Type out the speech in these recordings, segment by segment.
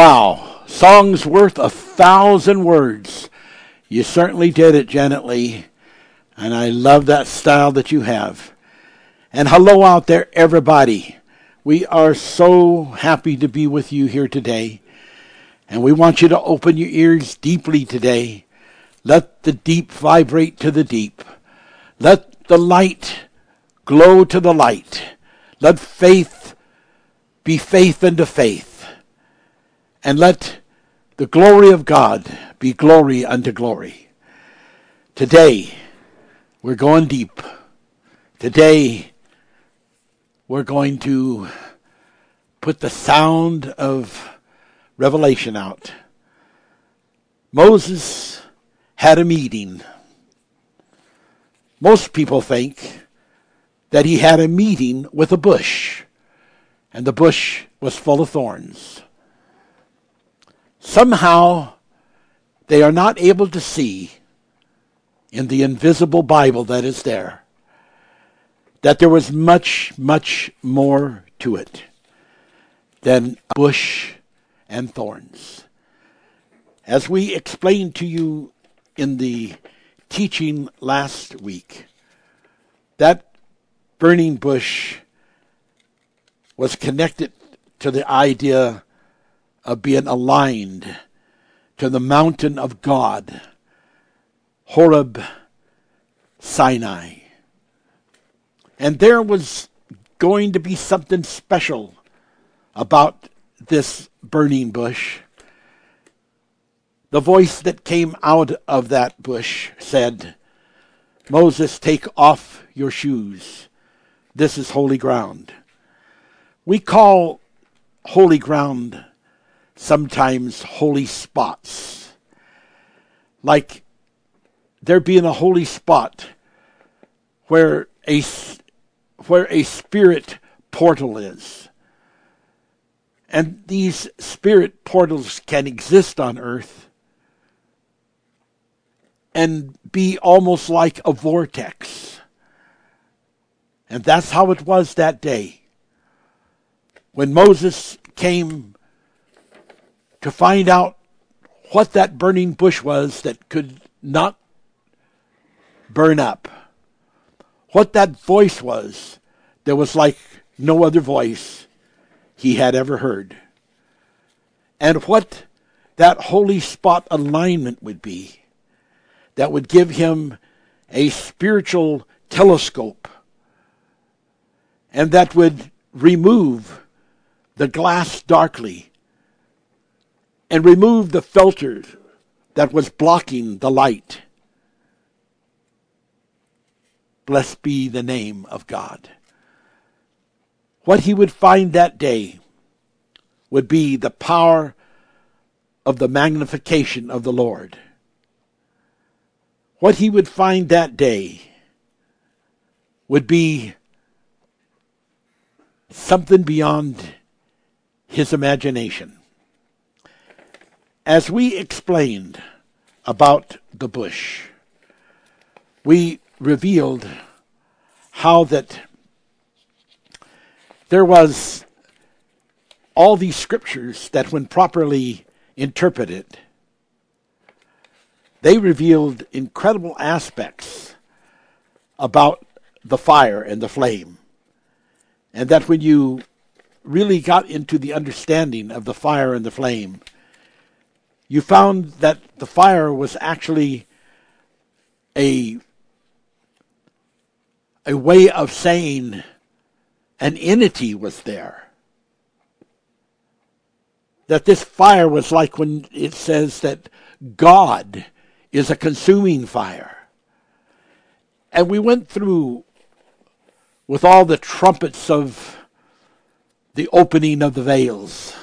Wow. Songs worth a thousand words. You certainly did it, Janet Lee. And I love that style that you have. And hello out there, everybody. We are so happy to be with you here today. And we want you to open your ears deeply today. Let the deep vibrate to the deep. Let the light glow to the light. Let faith be faith unto faith. And let the glory of God be glory unto glory. Today, we're going deep. Today, we're going to put the sound of revelation out. Moses had a meeting. Most people think that he had a meeting with a bush, and the bush was full of thorns. Somehow, they are not able to see in the invisible Bible that is there that there was much, much more to it than bush and thorns. As we explained to you in the teaching last week, that burning bush was connected to the idea of being aligned to the mountain of God, Horeb, Sinai. And there was going to be something special about this burning bush. The voice that came out of that bush said, Moses, take off your shoes. This is holy ground. We call holy ground sometimes holy spots. Like there being a holy spot where a, where a spirit portal is. And these spirit portals can exist on earth and be almost like a vortex. And that's how it was that day. When Moses came to find out what that burning bush was that could not burn up, what that voice was that was like no other voice he had ever heard. And what that holy spot alignment would be that would give him a spiritual telescope and that would remove the glass darkly and remove the filter that was blocking the light. Blessed be the name of God what he would find that day would be the power of the magnification of the Lord. What he would find that day would be something beyond his imagination. As we explained about the bush, we revealed how that there was all these scriptures that, when properly interpreted, they revealed incredible aspects about the fire and the flame. And that when you really got into the understanding of the fire and the flame, you found that the fire was actually a a way of saying an entity was there. That this fire was like when it says that God is a consuming fire. And we went through with all the trumpets of the opening of the veils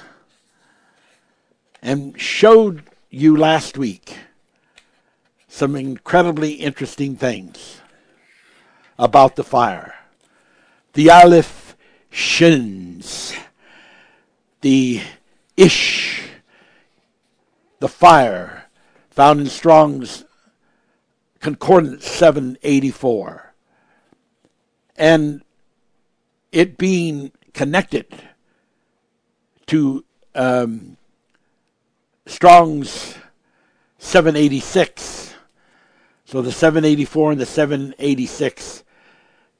and showed you last week some incredibly interesting things about the fire. The Aleph shins, the ish, the fire, found in Strong's Concordance 784. And it being connected to um, Strong's 786. So the 784 and the 786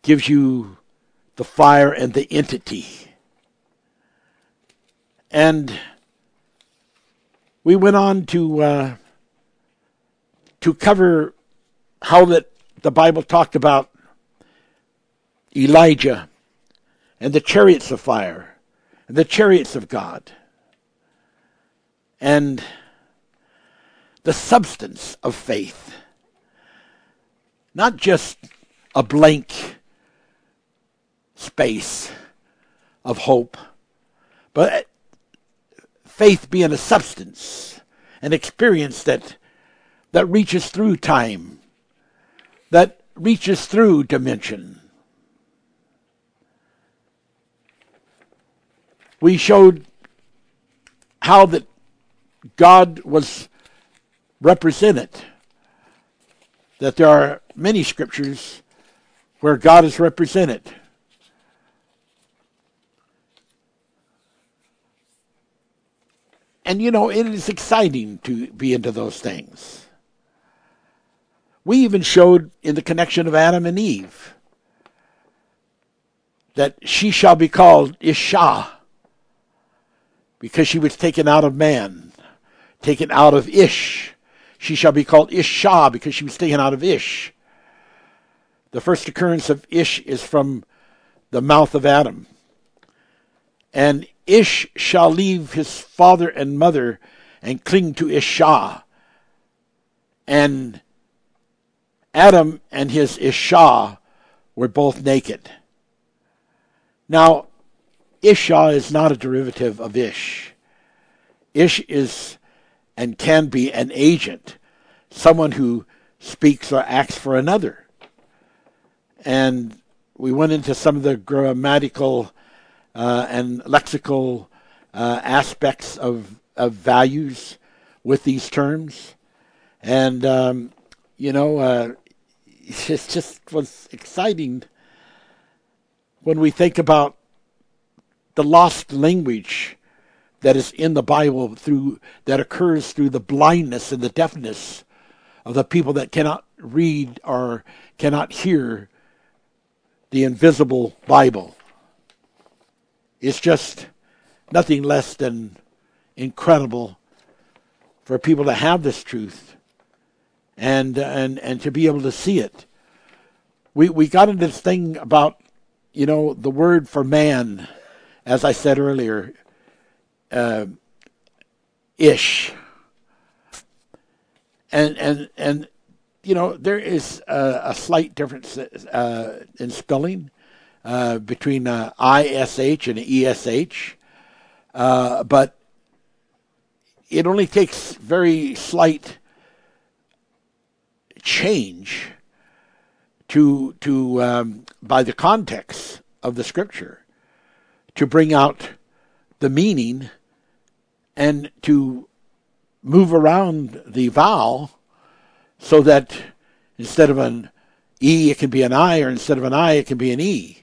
gives you the fire and the entity. And we went on to uh, to cover how that the Bible talked about Elijah and the chariots of fire and the chariots of God and the substance of faith. Not just a blank space of hope, but faith being a substance, an experience that that reaches through time, that reaches through dimension. We showed how that God was represented, that there are many scriptures where God is represented. And you know, it is exciting to be into those things. We even showed in the connection of Adam and Eve that she shall be called Isha because she was taken out of man, taken out of Ish. She shall be called Isha because she was taken out of Ish. The first occurrence of Ish is from the mouth of Adam. And Ish shall leave his father and mother and cling to Isha. And Adam and his Isha were both naked. Now, Isha is not a derivative of Ish. Ish is and can be an agent, someone who speaks or acts for another. And we went into some of the grammatical uh, and lexical uh, aspects of, of values with these terms. And, um, you know, uh, it just was exciting when we think about the lost language that is in the Bible through that occurs through the blindness and the deafness of the people that cannot read or cannot hear the invisible Bible. It's just nothing less than incredible for people to have this truth and and and to be able to see it. We we got into this thing about you know the word for man, as I said earlier, uh, ish, and and and you know there is a, a slight difference uh, in spelling uh, between uh, ish and esh, uh, but it only takes very slight change to to um, by the context of the scripture to bring out the meaning and to move around the vowel so that instead of an e it can be an i or instead of an i it can be an e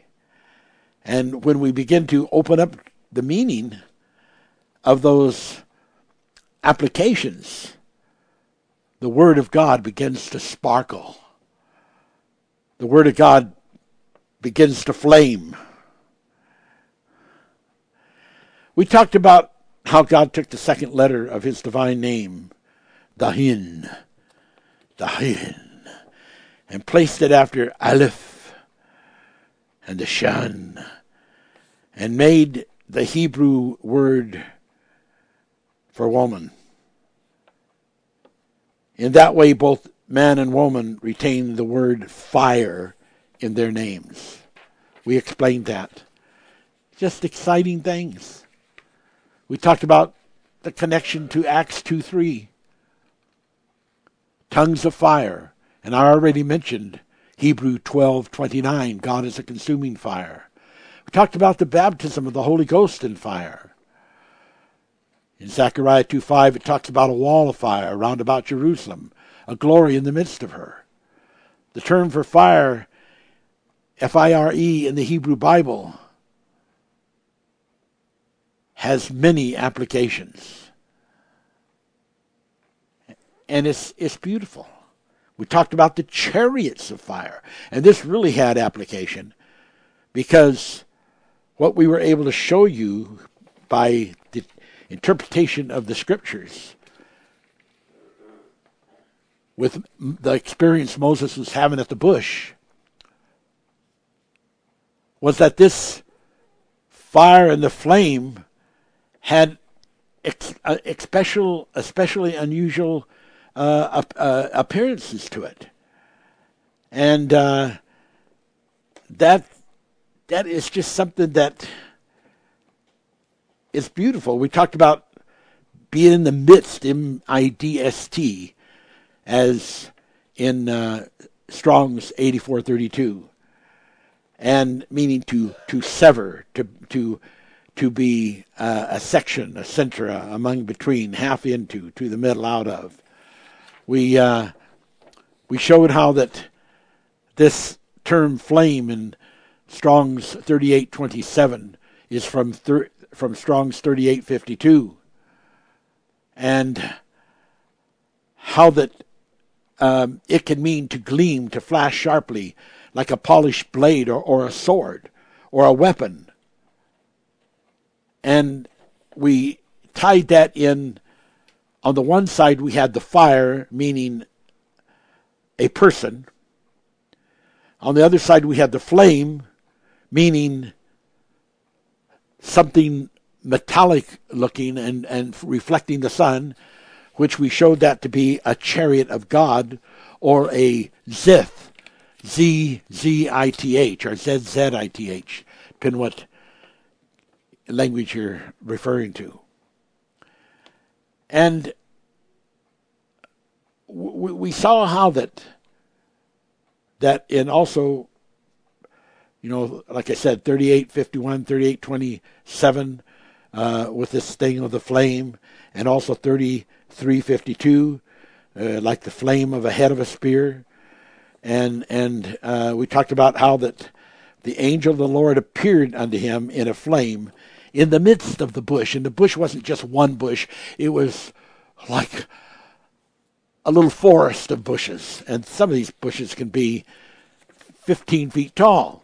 and when we begin to open up the meaning of those applications the Word of God begins to sparkle. The Word of God begins to flame. We talked about how God took the second letter of his divine name, Dahin, Dahin, and placed it after Aleph and the Shan, and made the Hebrew word for woman. In that way, both man and woman retain the word fire in their names. We explained that. Just exciting things. We talked about the connection to Acts 2 3. Tongues of fire. And I already mentioned Hebrew 12 29. God is a consuming fire. We talked about the baptism of the Holy Ghost in fire. In Zechariah 2.5, it talks about a wall of fire round about Jerusalem, a glory in the midst of her. The term for fire, F-I-R-E, in the Hebrew Bible, has many applications. and it's it's beautiful. We talked about the chariots of fire, and this really had application because what we were able to show you by the interpretation of the scriptures with the experience Moses was having at the bush was that this fire and the flame had ex- uh, special, especially unusual uh, uh, appearances to it, and uh, that that is just something that is beautiful. We talked about being in the midst, M I D S T, as in uh, Strong's eighty four thirty two, and meaning to to sever, to to to be uh, a section, a centra, among, between, half into, to the middle, out of. We uh, we showed how that this term flame in Strong's 3827 is from thir- from Strong's 3852, and how that um, it can mean to gleam, to flash sharply, like a polished blade or, or a sword or a weapon. And we tied that in. On the one side, we had the fire, meaning a person. On the other side, we had the flame, meaning something metallic looking and, and reflecting the sun, which we showed that to be a chariot of God or a zith, Z Z I T H or Z Z I T H, depending what language you're referring to. And we, we saw how that that in also you know, like I said, 38, 51, 38, 27 uh, with this thing of the flame, and also 33, 52, uh, like the flame of a head of a spear. And, and uh, we talked about how that the angel of the Lord appeared unto him in a flame in the midst of the bush. And the bush wasn't just one bush, it was like a little forest of bushes. And some of these bushes can be 15 feet tall.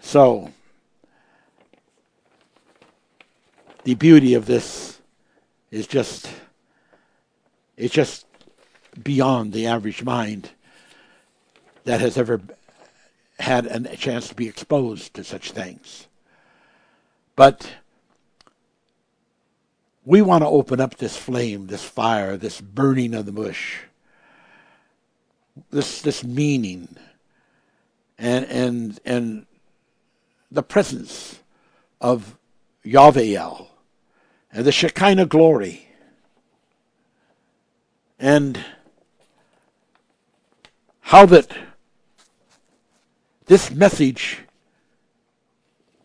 So, the beauty of this is just it's just beyond the average mind that has ever had a chance to be exposed to such things. But we want to open up this flame, this fire, this burning of the bush, this this meaning, and and and the presence of Yahweh and the Shekinah glory. And how that this message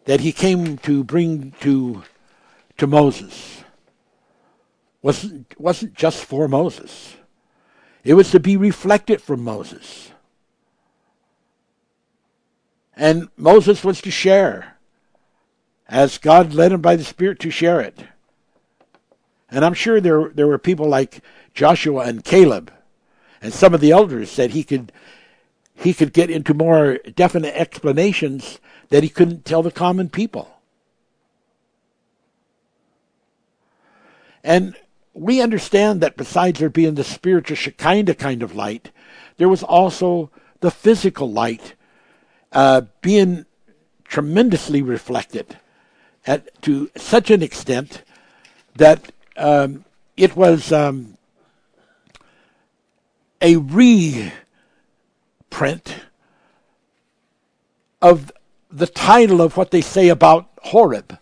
that he came to bring to to Moses wasn't wasn't just for Moses. It was to be reflected from Moses. And Moses was to share as God led him by the Spirit to share it. And I'm sure there, there were people like Joshua and Caleb and some of the elders said he could he could get into more definite explanations that he couldn't tell the common people. And we understand that besides there being the spiritual Shekinah kind of light, there was also the physical light uh, being tremendously reflected at to such an extent that um, it was um, a reprint of the title of what they say about Horeb,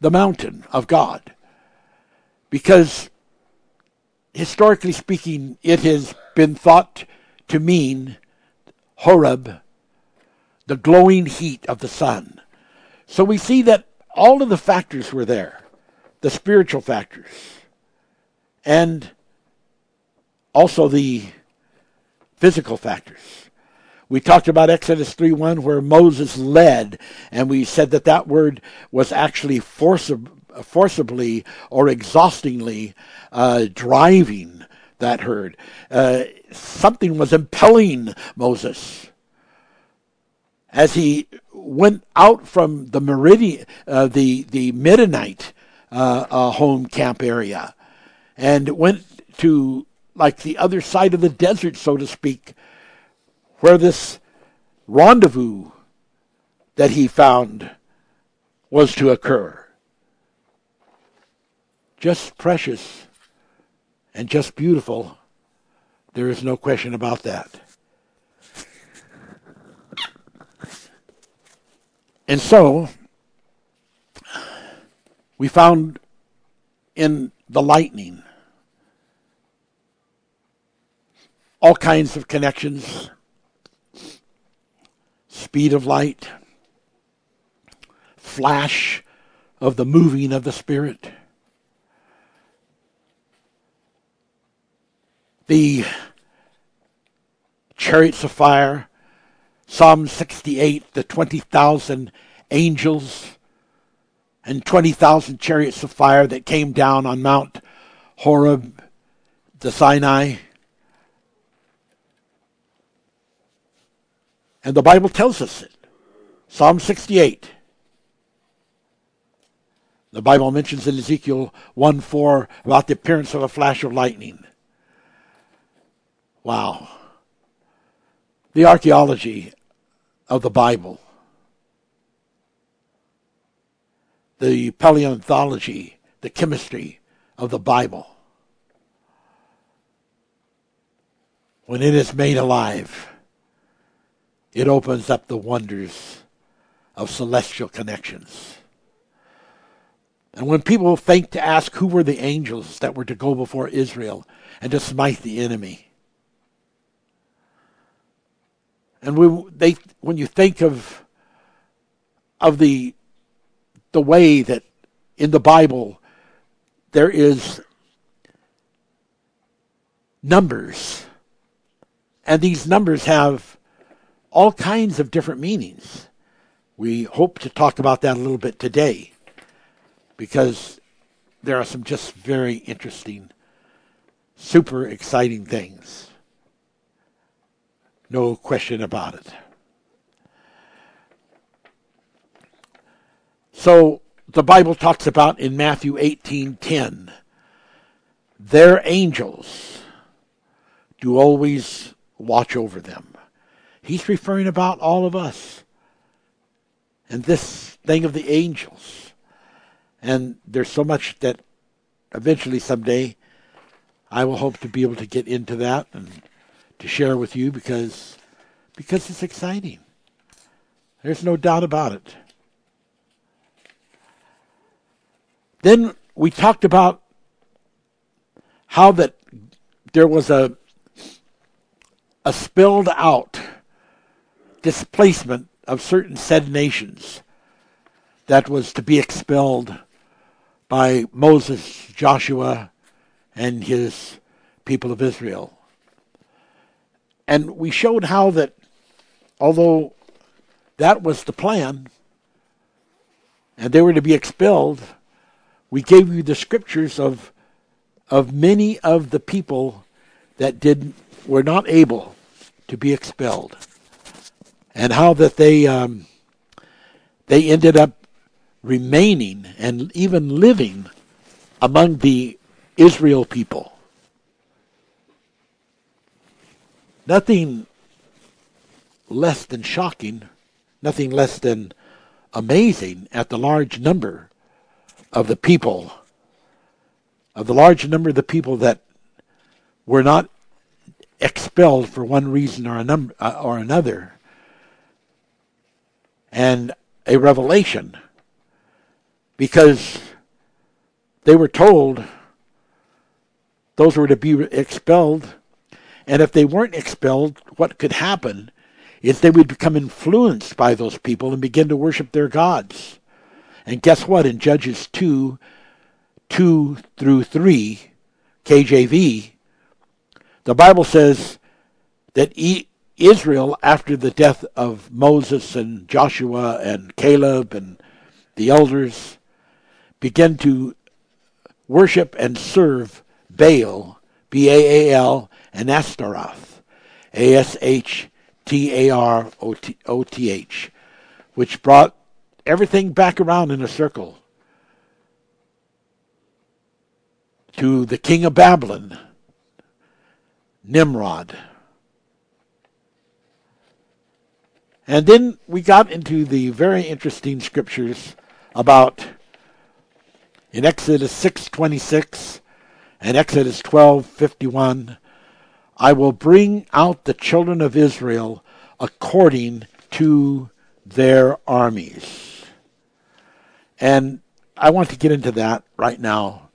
the mountain of God, because historically speaking, it has been thought to mean Horeb the glowing heat of the sun. So we see that all of the factors were there the spiritual factors, and also the physical factors. We talked about Exodus 3 1, where Moses led, and we said that that word was actually forcible, forcibly or exhaustingly uh, driving that herd. Uh, something was impelling Moses as he went out from the meridian, uh, the the Midianite uh, uh, home camp area, and went to like the other side of the desert, so to speak, where this rendezvous that he found was to occur. Just precious and just beautiful. There is no question about that. And so, we found in the lightning all kinds of connections speed of light, flash of the moving of the Spirit, the chariots of fire, Psalm 68, the 20,000 angels and 20,000 chariots of fire that came down on Mount Horeb, the Sinai. And the Bible tells us it. Psalm 68. The Bible mentions in Ezekiel 1 4 about the appearance of a flash of lightning. Wow. The archaeology of the Bible, the paleontology, the chemistry of the Bible, when it is made alive, it opens up the wonders of celestial connections. And when people think to ask who were the angels that were to go before Israel and to smite the enemy, and we, they, when you think of of the the way that in the Bible there is numbers, and these numbers have all kinds of different meanings. We hope to talk about that a little bit today because there are some just very interesting, super exciting things. No question about it. So the Bible talks about in Matthew 18:10 their angels do always watch over them. He's referring about all of us. And this thing of the angels. And there's so much that eventually someday I will hope to be able to get into that and to share with you because because it's exciting. There's no doubt about it. Then we talked about how that there was a a spilled out displacement of certain said nations that was to be expelled by Moses, Joshua, and his people of Israel. And we showed how that although that was the plan, and they were to be expelled, we gave you the scriptures of of many of the people that did were not able to be expelled and how that they um, they ended up remaining and even living among the Israel people. Nothing less than shocking, nothing less than amazing at the large number of the people, of the large number of the people that were not expelled for one reason or, a num- uh, or another and a revelation because they were told those were to be expelled. And if they weren't expelled, what could happen is they would become influenced by those people and begin to worship their gods. And guess what? In Judges 2, 2 through 3, KJV, the Bible says that Israel, after the death of Moses and Joshua and Caleb and the elders, began to worship and serve Baal, B A A L, and Ashtaroth, A S H T A R O T H, which brought everything back around in a circle to the king of Babylon, Nimrod. And then we got into the very interesting scriptures about in Exodus 6:26 and Exodus 12:51 I will bring out the children of Israel according to their armies. And I want to get into that right now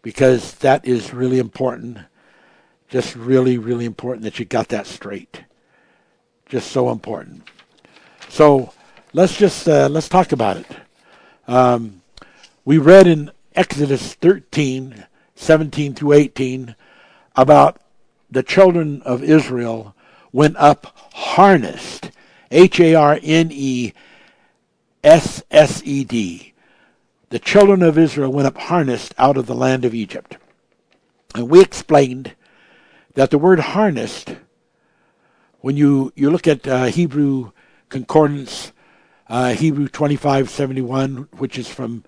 because that is really important. Just really, really important that you got that straight. Just so important. So let's just uh, let's talk about it. Um, we read in Exodus 13, 17 through 18 about the children of Israel went up harnessed. H A R N E S S E D. The children of Israel went up harnessed out of the land of Egypt. And we explained that the word harnessed, when you, you look at uh, Hebrew concordance, uh, Hebrew 2571, which is from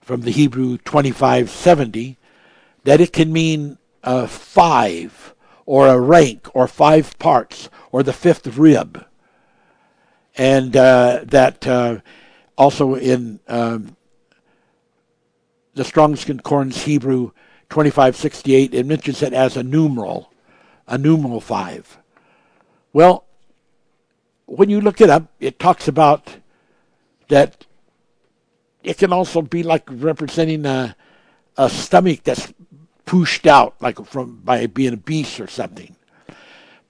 from the Hebrew 2570, that it can mean five or a rank or five parts or the fifth rib. And uh, that uh, also in um, the Strong's Concordance Hebrew 2568, it mentions it as a numeral, a numeral five. Well, when you look it up, it talks about that it can also be like representing a, a stomach that's pushed out, like from by being a beast or something.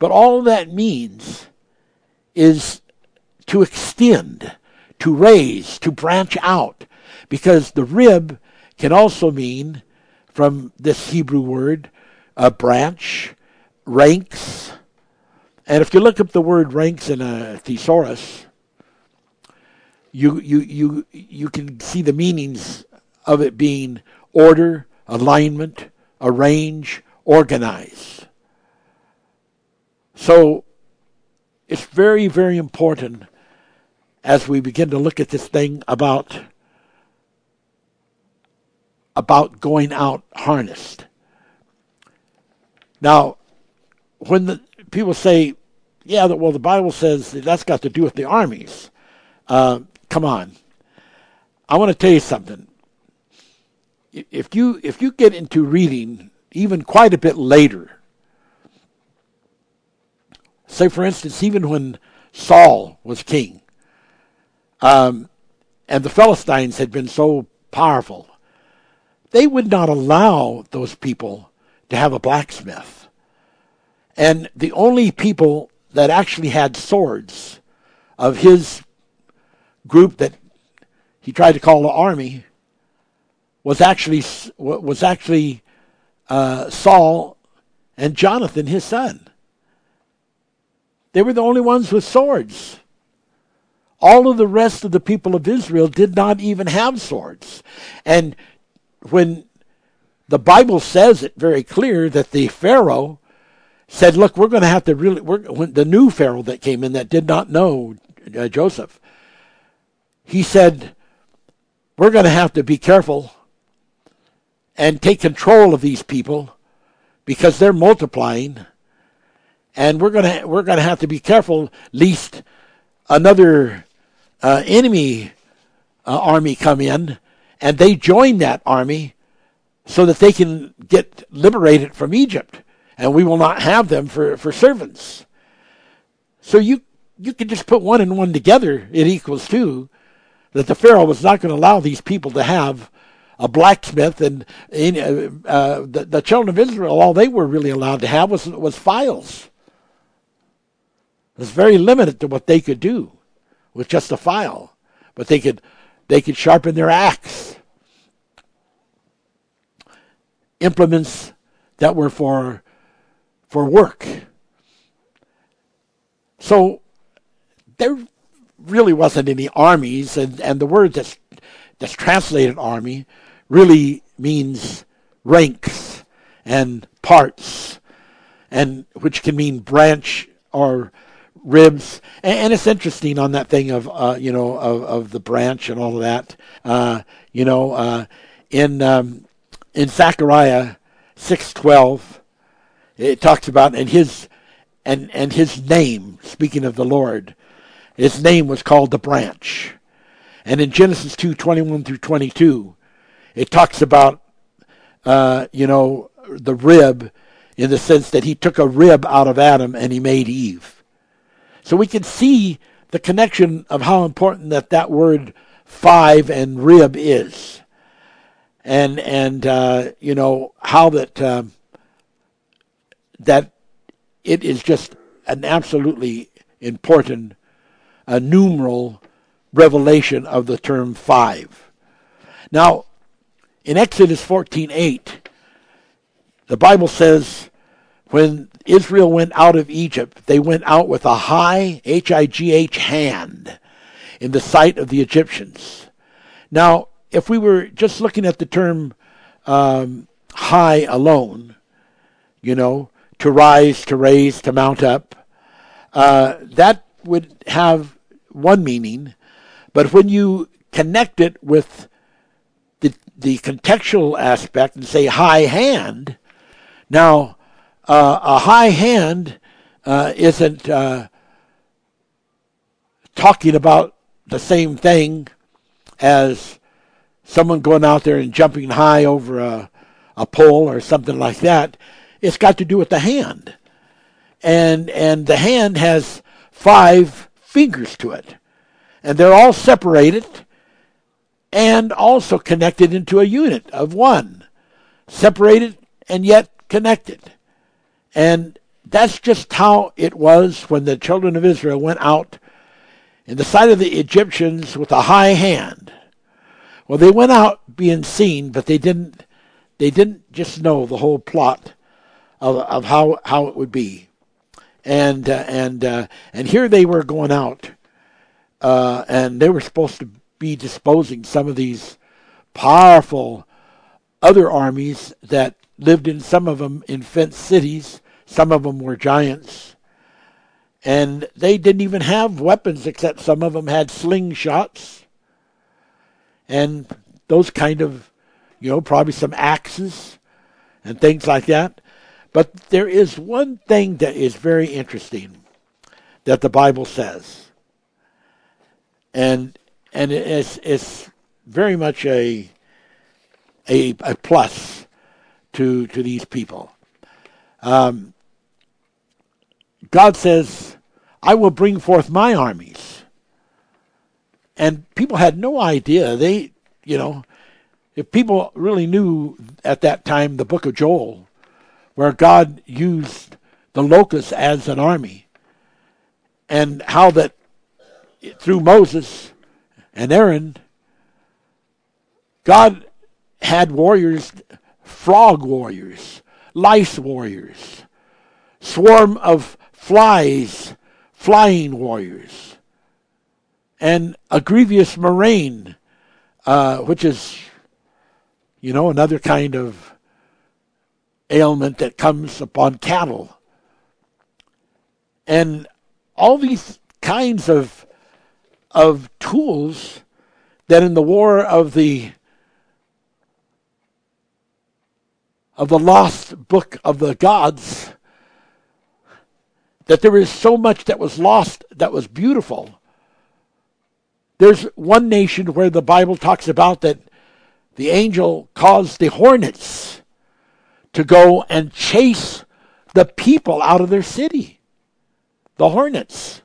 But all that means is to extend, to raise, to branch out, because the rib can also mean, from this Hebrew word, a branch, ranks, and if you look up the word ranks in a thesaurus, you you you you can see the meanings of it being order, alignment, arrange, organize. So it's very, very important as we begin to look at this thing about about going out harnessed. Now, when the people say, yeah, well, the Bible says that that's got to do with the armies. Uh, come on. I want to tell you something. If you if you get into reading even quite a bit later, say for instance, even when Saul was king, um, and the Philistines had been so powerful, they would not allow those people to have a blacksmith. And the only people that actually had swords of his group that he tried to call the army was actually was actually uh, Saul and Jonathan, his son. They were the only ones with swords. All of the rest of the people of Israel did not even have swords. And when the Bible says it very clear that the Pharaoh said, "Look, we're going to have to really." when the new Pharaoh that came in that did not know uh, Joseph, he said, "We're going to have to be careful and take control of these people because they're multiplying, and we're going to we're going to have to be careful lest another uh, enemy uh, army come in and they join that army." So that they can get liberated from Egypt and we will not have them for, for servants. So you you can just put one and one together, it equals two. That the Pharaoh was not going to allow these people to have a blacksmith, and uh, uh, the, the children of Israel, all they were really allowed to have was was files. It was very limited to what they could do with just a file, but they could they could sharpen their axe. Implements that were for for work. So there really wasn't any armies, and, and the word that's that's translated army really means ranks and parts, and which can mean branch or ribs. And, and it's interesting on that thing of uh, you know of, of the branch and all of that. Uh, you know, uh, in um, in Zechariah six twelve, it talks about and his and and his name. Speaking of the Lord, his name was called the branch. And in Genesis two twenty one through twenty two, it talks about uh, you know the rib in the sense that he took a rib out of Adam and he made Eve. So we can see the connection of how important that that word five and rib is, and and uh, you know how that uh, that it is just an absolutely important uh, numeral revelation of the term five. Now, in Exodus fourteen eight, the Bible says when Israel went out of Egypt, they went out with a high, H I G H, hand in the sight of the Egyptians. Now, if we were just looking at the term um, high alone, you know, to rise, to raise, to mount up, uh, that would have one meaning. But when you connect it with the, the contextual aspect and say high hand, now, uh, a high hand uh, isn't uh, talking about the same thing as someone going out there and jumping high over a, a pole or something like that. It's got to do with the hand. And, and the hand has five fingers to it. And they're all separated and also connected into a unit of one. Separated and yet connected. And that's just how it was when the children of Israel went out in the sight of the Egyptians with a high hand. Well, they went out being seen, but they didn't. They didn't just know the whole plot of, of how how it would be, and uh, and uh, and here they were going out, uh, and they were supposed to be disposing some of these powerful other armies that lived in some of them in fenced cities. Some of them were giants. And they didn't even have weapons, except some of them had slingshots and those kind of, you know, probably some axes and things like that. But there is one thing that is very interesting that the Bible says. And and it's it's very much a a, a plus to to these people. Um, God says, "I will bring forth my armies," and people had no idea. They, you know, if people really knew at that time the book of Joel, where God used the locusts as an army, and how that through Moses and Aaron, God had warriors frog warriors, lice warriors, swarm of flies, flying warriors, and a grievous murrain, uh, which is, you know, another kind of ailment that comes upon cattle. And all these kinds of of tools that in the war of the of the lost book of the gods that there is so much that was lost that was beautiful. There's one nation where the Bible talks about that the angel caused the hornets to go and chase the people out of their city. The hornets.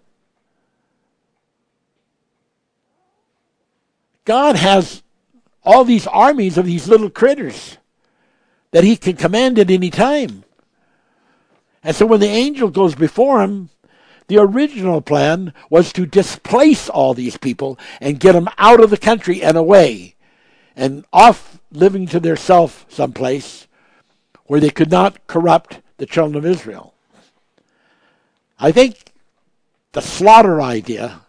God has all these armies of these little critters that he can command at any time. And so when the angel goes before him, the original plan was to displace all these people and get them out of the country and away and off living to their self someplace where they could not corrupt the children of Israel. I think the slaughter idea,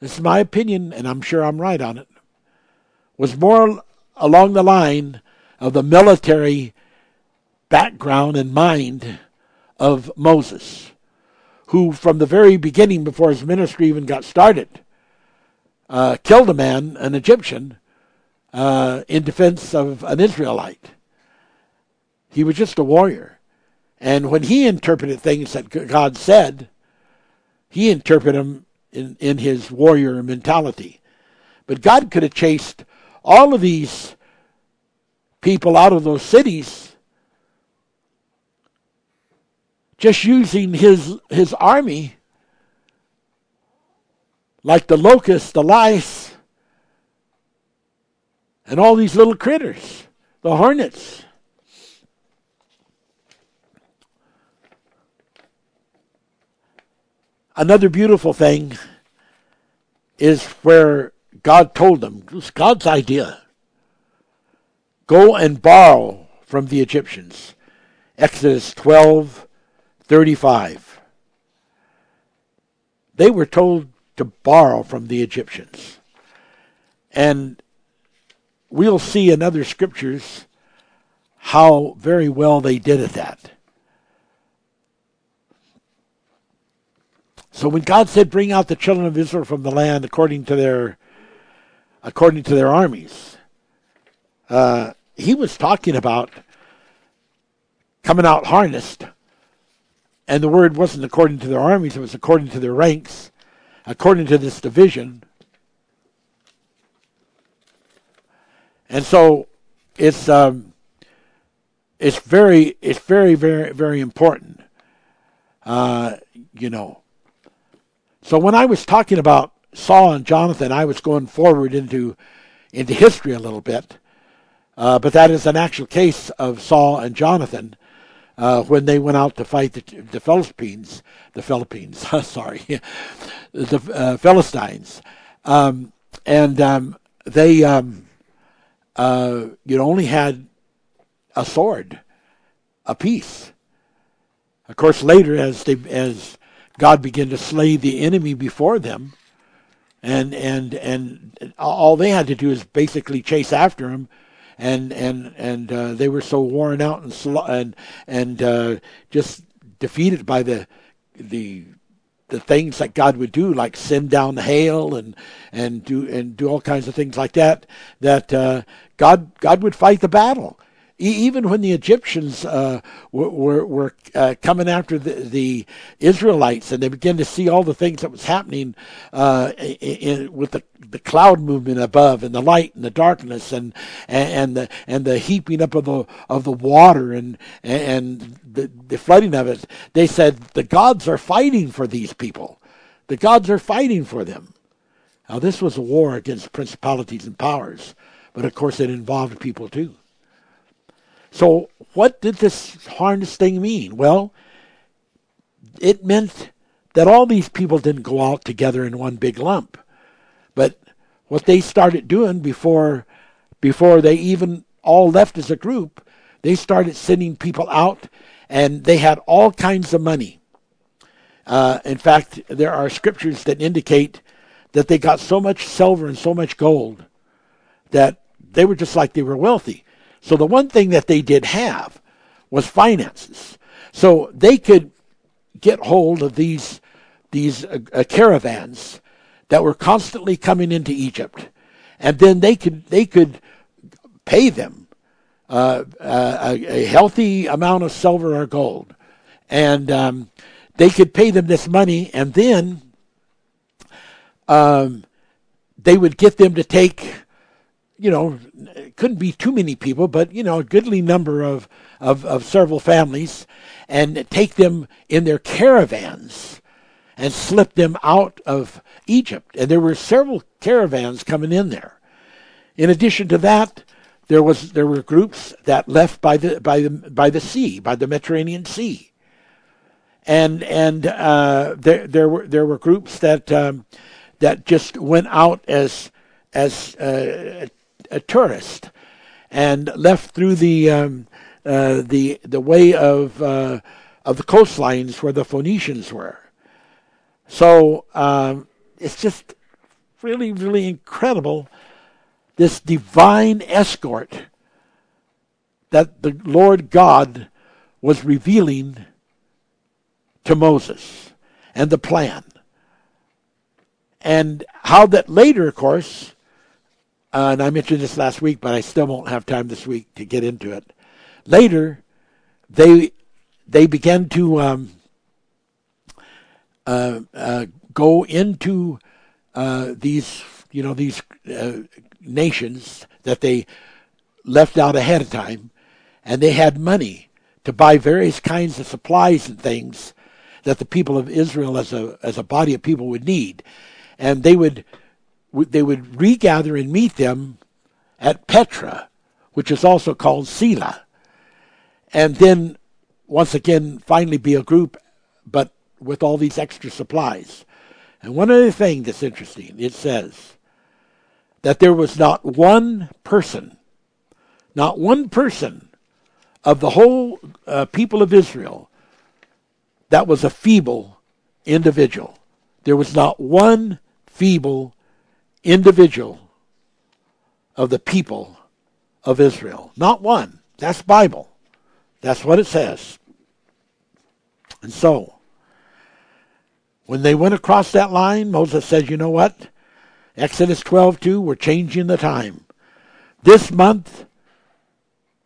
this is my opinion, and I'm sure I'm right on it, was more along the line of the military background and mind of Moses, who, from the very beginning, before his ministry even got started, uh, killed a man, an Egyptian, uh, in defense of an Israelite. He was just a warrior. And when he interpreted things that God said, he interpreted them in, in his warrior mentality. But God could have chased all of these people out of those cities just using his his army like the locusts, the lice, and all these little critters, the hornets. Another beautiful thing is where God told them, it was God's idea. Go and borrow from the Egyptians. Exodus 12 35. They were told to borrow from the Egyptians. And we'll see in other scriptures how very well they did at that. So when God said, "Bring out the children of Israel from the land according to their according to their armies," uh, He was talking about coming out harnessed, and the word wasn't according to their armies; it was according to their ranks, according to this division. And so it's um, it's very it's very very very important. Uh, you know. So when I was talking about Saul and Jonathan, I was going forward into into history a little bit. Uh, but that is an actual case of Saul and Jonathan uh, when they went out to fight the, the Philistines, the Philippines, sorry, the uh, Philistines, um, and um, they um, uh, you only had a sword, a piece. Of course, later as they as God began to slay the enemy before them, and and and all they had to do is basically chase after him and and and uh, they were so worn out and sl- and and uh, just defeated by the the the things that God would do, like send down hail and and do and do all kinds of things like that. That uh, God God would fight the battle, even when the Egyptians uh, were, were, were uh, coming after the, the, Israelites, and they began to see all the things that was happening uh, in, in, with the, the cloud movement above, and the light and the darkness, and and the and the heaping up of the of the water, and and the, the flooding of it. They said the gods are fighting for these people. The gods are fighting for them. Now this was a war against principalities and powers, but of course it involved people too. So, what did this harness thing mean? Well, it meant that all these people didn't go out together in one big lump. But what they started doing before before they even all left as a group, they started sending people out and they had all kinds of money. Uh, in fact, there are scriptures that indicate that they got so much silver and so much gold that they were just like they were wealthy. So the one thing that they did have was finances. So they could get hold of these these uh, uh, caravans that were constantly coming into Egypt, and then they could they could pay them uh, uh a, healthy amount of silver or gold, and um, they could pay them this money, and then um, they would get them to take you know, couldn't be too many people, but you know, a goodly number of, of, of several families, and take them in their caravans and slip them out of Egypt. And there were several caravans coming in there. In addition to that, there was there were groups that left by the by the by the sea, by the Mediterranean Sea, and and uh, there there were there were groups that um, that just went out as as uh, a tourist and left through the um, uh, the the way of uh, of the coastlines where the Phoenicians were. So um, it's just really really incredible this divine escort that the Lord God was revealing to Moses and the plan. And how that later, of course, uh, and I mentioned this last week, but I still won't have time this week to get into it. Later, they they began to um, uh, uh, go into uh, these, you know, these uh, nations that they left out ahead of time, and they had money to buy various kinds of supplies and things that the people of Israel, as a as a body of people, would need, and they would they would regather and meet them at Petra, which is also called Selah, and then once again finally be a group, but with all these extra supplies. And one other thing that's interesting, it says that there was not one person, not one person of the whole uh, people of Israel that was a feeble individual. There was not one feeble individual of the people of Israel. Not one. That's Bible. That's what it says. And so, when they went across that line, Moses said, you know what? Exodus 12:2, we're changing the time. This month,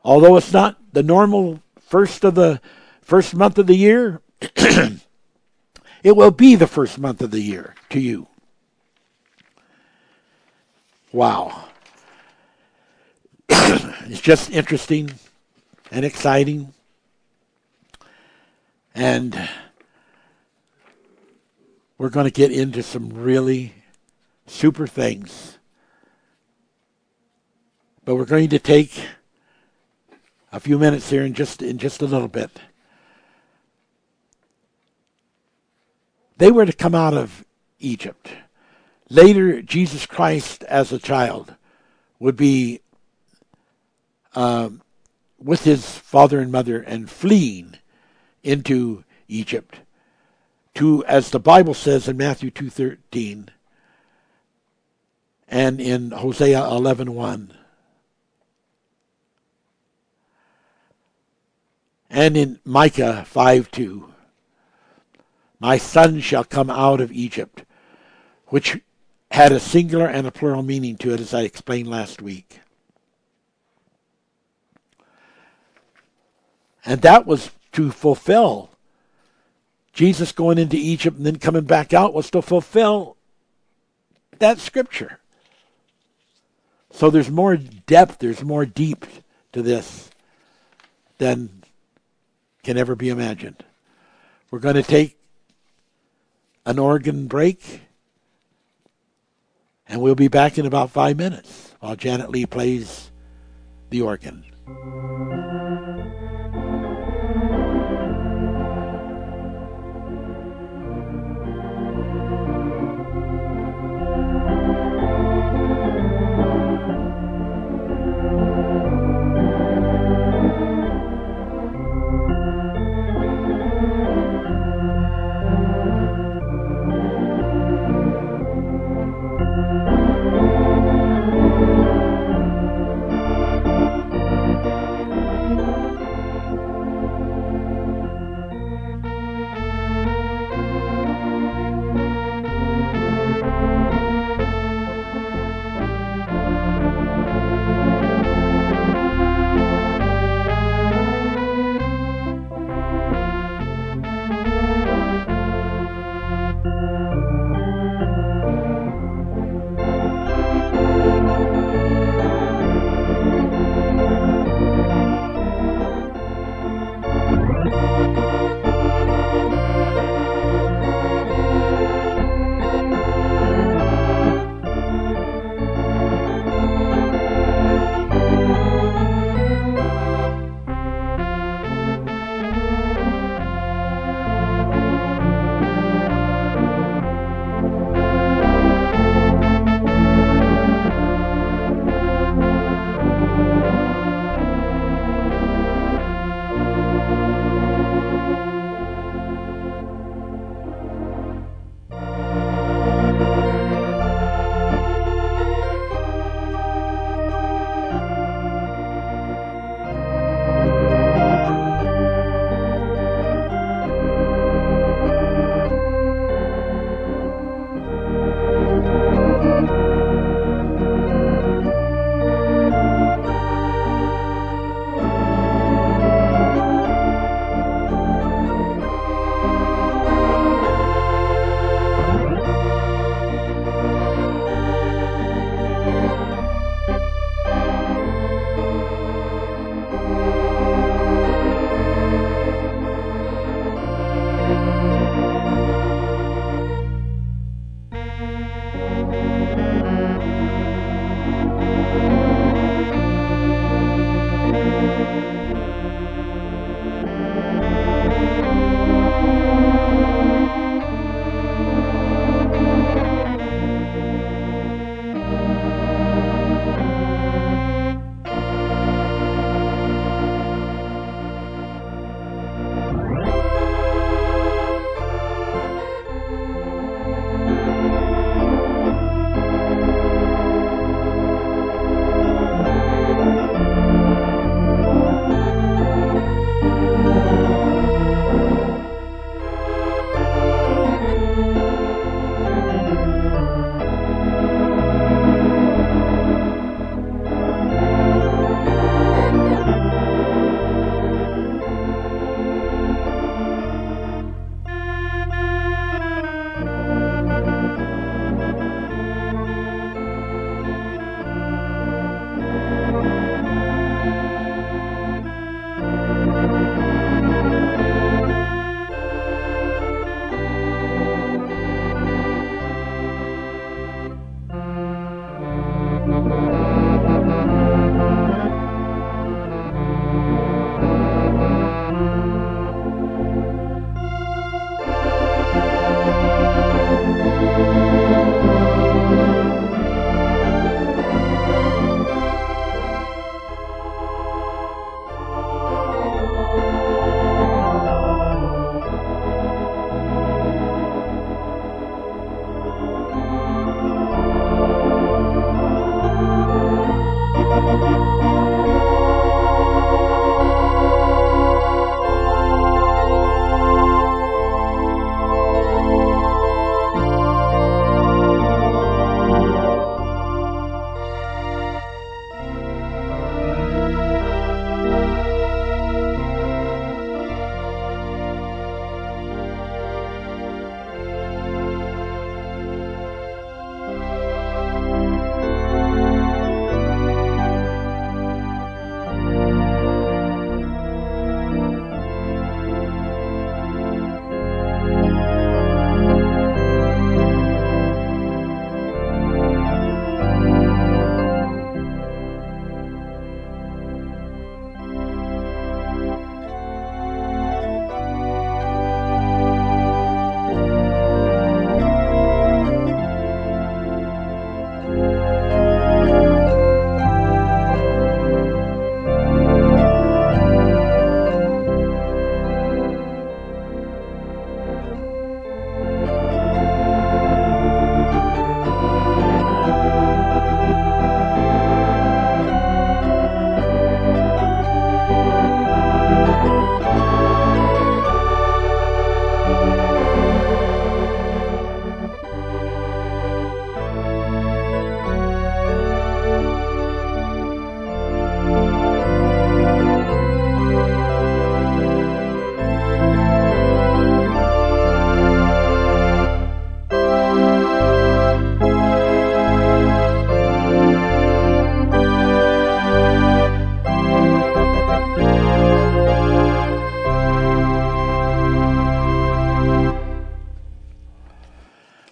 although it's not the normal first of the first month of the year, it will be the first month of the year to you. Wow. it's just interesting and exciting. And we're going to get into some really super things. But we're going to take a few minutes here in just in just a little bit. They were to come out of Egypt. Later, Jesus Christ as a child would be uh, with his father and mother and fleeing into Egypt to, as the Bible says in Matthew 2.13 and in Hosea 11.1 and in Micah 5.2 My son shall come out of Egypt, which had a singular and a plural meaning to it, as I explained last week. And that was to fulfill. Jesus going into Egypt and then coming back out was to fulfill that scripture. So there's more depth, there's more deep to this than can ever be imagined. We're going to take an organ break. And we'll be back in about five minutes while Janet Lee plays the organ.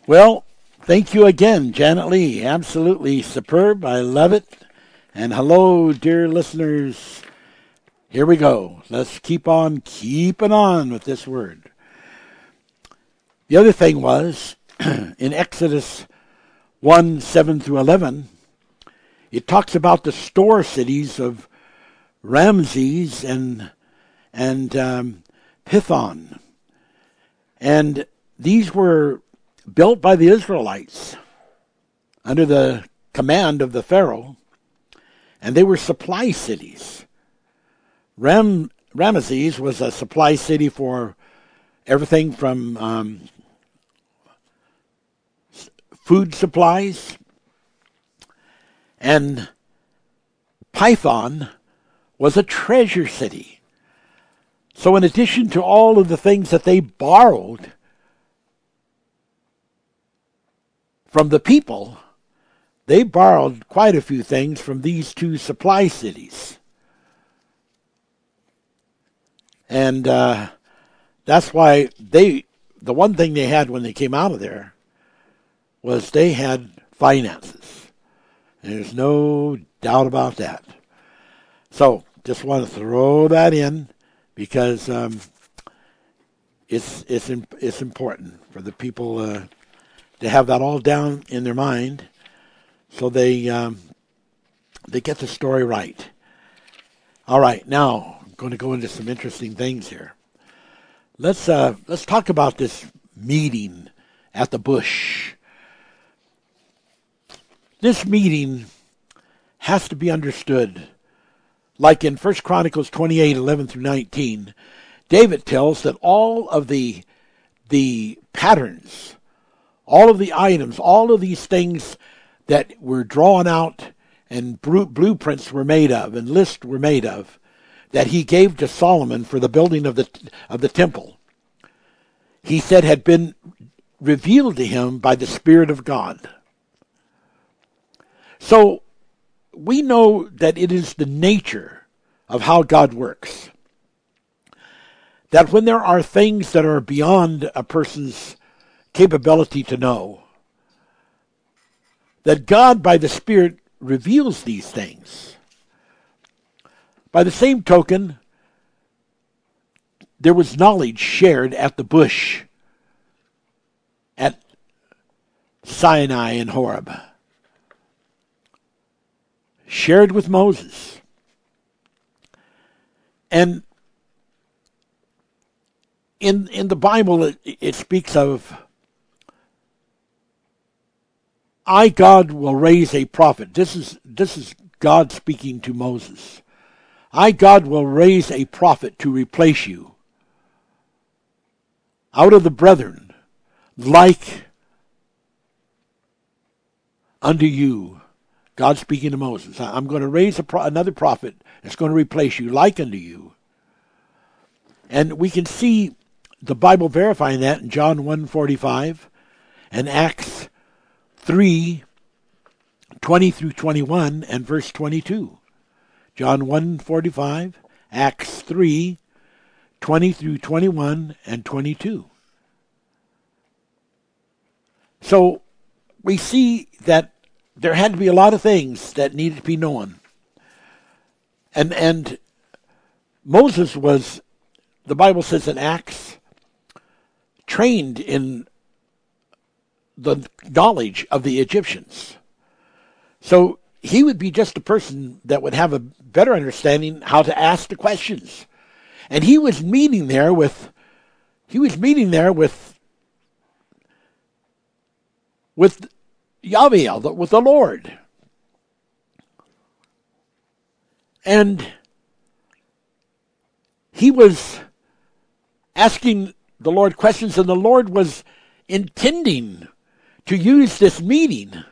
Well, thank you again, Janet Lee. Absolutely superb. I love it. And hello, dear listeners. Here we go. Let's keep on keeping on with this word. The other thing was in Exodus 1 7 through 11, it talks about the store cities of Ramses and, and um, Pithom. And these were built by the Israelites under the command of the Pharaoh, and they were supply cities. Ram, Ramesses was a supply city for everything from um, food supplies, and Python was a treasure city. So, in addition to all of the things that they borrowed from the people, they borrowed quite a few things from these two supply cities. And uh, that's why they, the one thing they had when they came out of there was they had finances. And there's no doubt about that. So just want to throw that in because um, it's it's it's important for the people uh, to have that all down in their mind, so they um, they get the story right. All right, now I'm going to go into some interesting things here. Let's uh, let's talk about this meeting at the bush. This meeting has to be understood like in 1 Chronicles 28, 11 through 19, David tells that all of the, the patterns, all of the items, all of these things that were drawn out and blueprints were made of and lists were made of, that he gave to Solomon for the building of the, of the temple, he said had been revealed to him by the Spirit of God. So we know that it is the nature of how God works. That when there are things that are beyond a person's capability to know, that God, by the Spirit, reveals these things. By the same token, there was knowledge shared at the bush at Sinai and Horeb shared with Moses. And in in the Bible it, it speaks of I God will raise a prophet. This is this is God speaking to Moses. I God will raise a prophet to replace you out of the brethren like unto you God speaking to Moses, I'm going to raise pro- another prophet that's going to replace you, like unto you. And we can see the Bible verifying that in John 1.45 and Acts 3, 20 through 21 and verse 22. John 1.45, Acts 3, 20 through 21 and 22. So we see that there had to be a lot of things that needed to be known. And and Moses was the Bible says in Acts trained in the knowledge of the Egyptians. So he would be just a person that would have a better understanding how to ask the questions. And he was meeting there with he was meeting there with with Yahweh, with the Lord. And he was asking the Lord questions, and the Lord was intending to use this meeting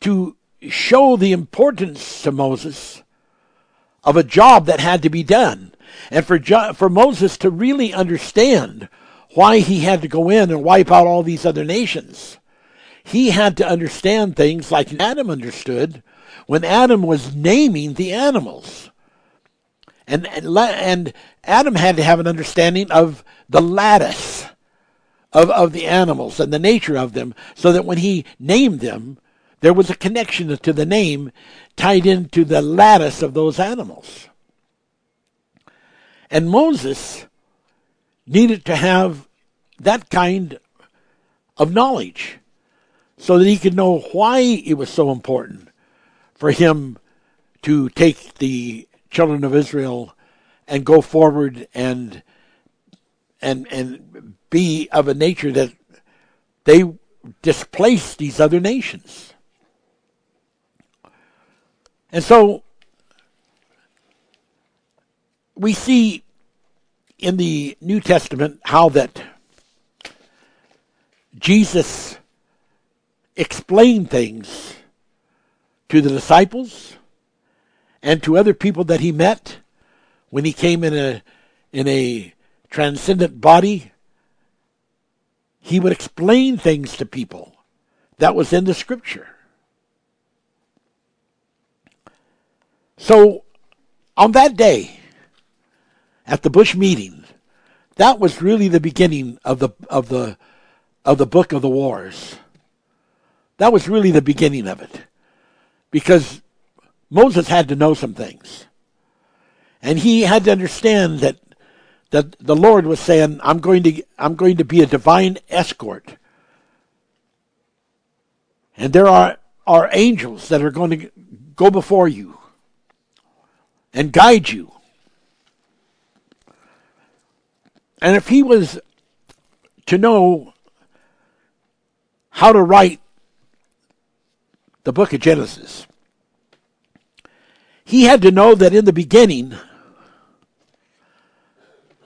to show the importance to Moses of a job that had to be done. And for, jo- for Moses to really understand why he had to go in and wipe out all these other nations. He had to understand things like Adam understood when Adam was naming the animals. And, and, and Adam had to have an understanding of the lattice of, of the animals and the nature of them, so that when he named them, there was a connection to the name tied into the lattice of those animals. And Moses needed to have that kind of knowledge so that he could know why it was so important for him to take the children of Israel and go forward and and and be of a nature that they displace these other nations. And so we see in the New Testament how that Jesus explained things to the disciples and to other people that he met when he came in a in a transcendent body he would explain things to people that was in the scripture so on that day at the Bush meeting. That was really the beginning of the of the of the book of the wars. That was really the beginning of it. Because Moses had to know some things. And he had to understand that that the Lord was saying, I'm going to I'm going to be a divine escort. And there are, are angels that are going to go before you and guide you. And if he was to know how to write the book of Genesis, he had to know that in the beginning,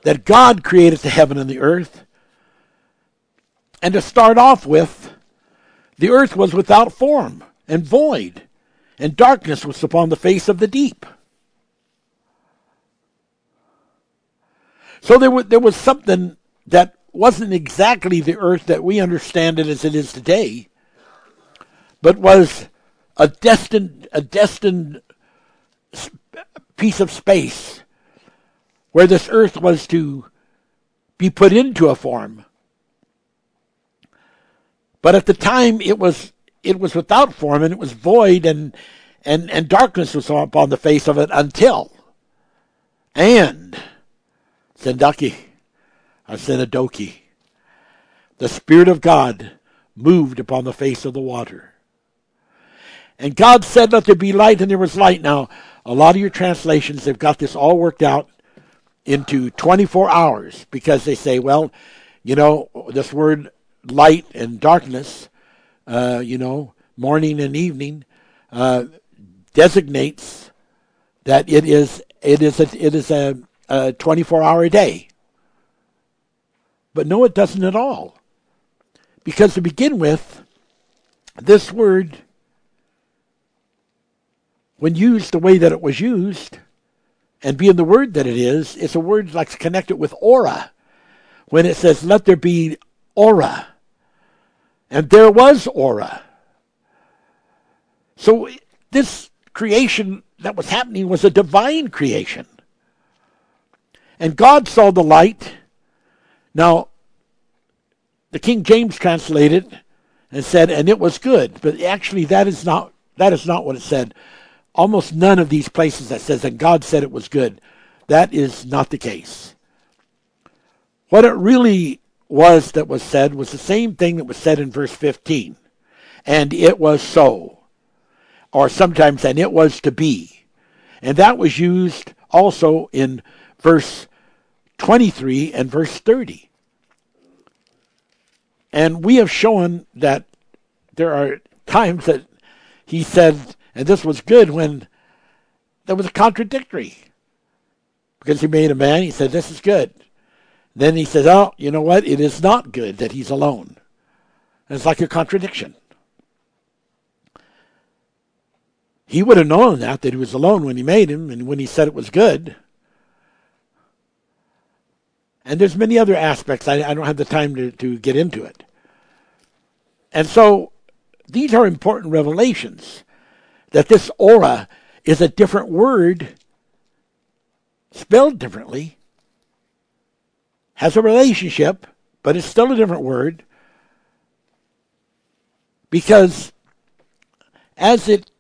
that God created the heaven and the earth. And to start off with, the earth was without form and void, and darkness was upon the face of the deep. So there was, there was something that wasn't exactly the earth that we understand it as it is today, but was a destined, a destined piece of space where this earth was to be put into a form. But at the time it was it was without form and it was void and and, and darkness was upon the face of it until and Sendaki, Asenadoki. The Spirit of God moved upon the face of the water. And God said, Let there be light, and there was light. Now, a lot of your translations, they've got this all worked out into 24 hours because they say, well, you know, this word light and darkness, uh, you know, morning and evening, uh, designates that it is it is a, it is a a 24 hour day. But no, it doesn't at all. Because to begin with, this word, when used the way that it was used, and being the word that it is, it's a word like connected with aura. When it says, let there be aura. And there was aura. So this creation that was happening was a divine creation. And God saw the light. Now, the King James translated and said, and it was good. But actually, that is not that is not what it said. Almost none of these places that says, that God said it was good. That is not the case. What it really was that was said was the same thing that was said in verse 15. And it was so. Or sometimes, and it was to be. And that was used also in verse 23 and verse 30. And we have shown that there are times that he said, and this was good when there was a contradictory. Because he made a man, he said, This is good. Then he said, Oh, you know what? It is not good that he's alone. And it's like a contradiction. He would have known that, that he was alone when he made him and when he said it was good. And there's many other aspects. I, I don't have the time to, to get into it. And so these are important revelations that this aura is a different word spelled differently, has a relationship, but it's still a different word because as it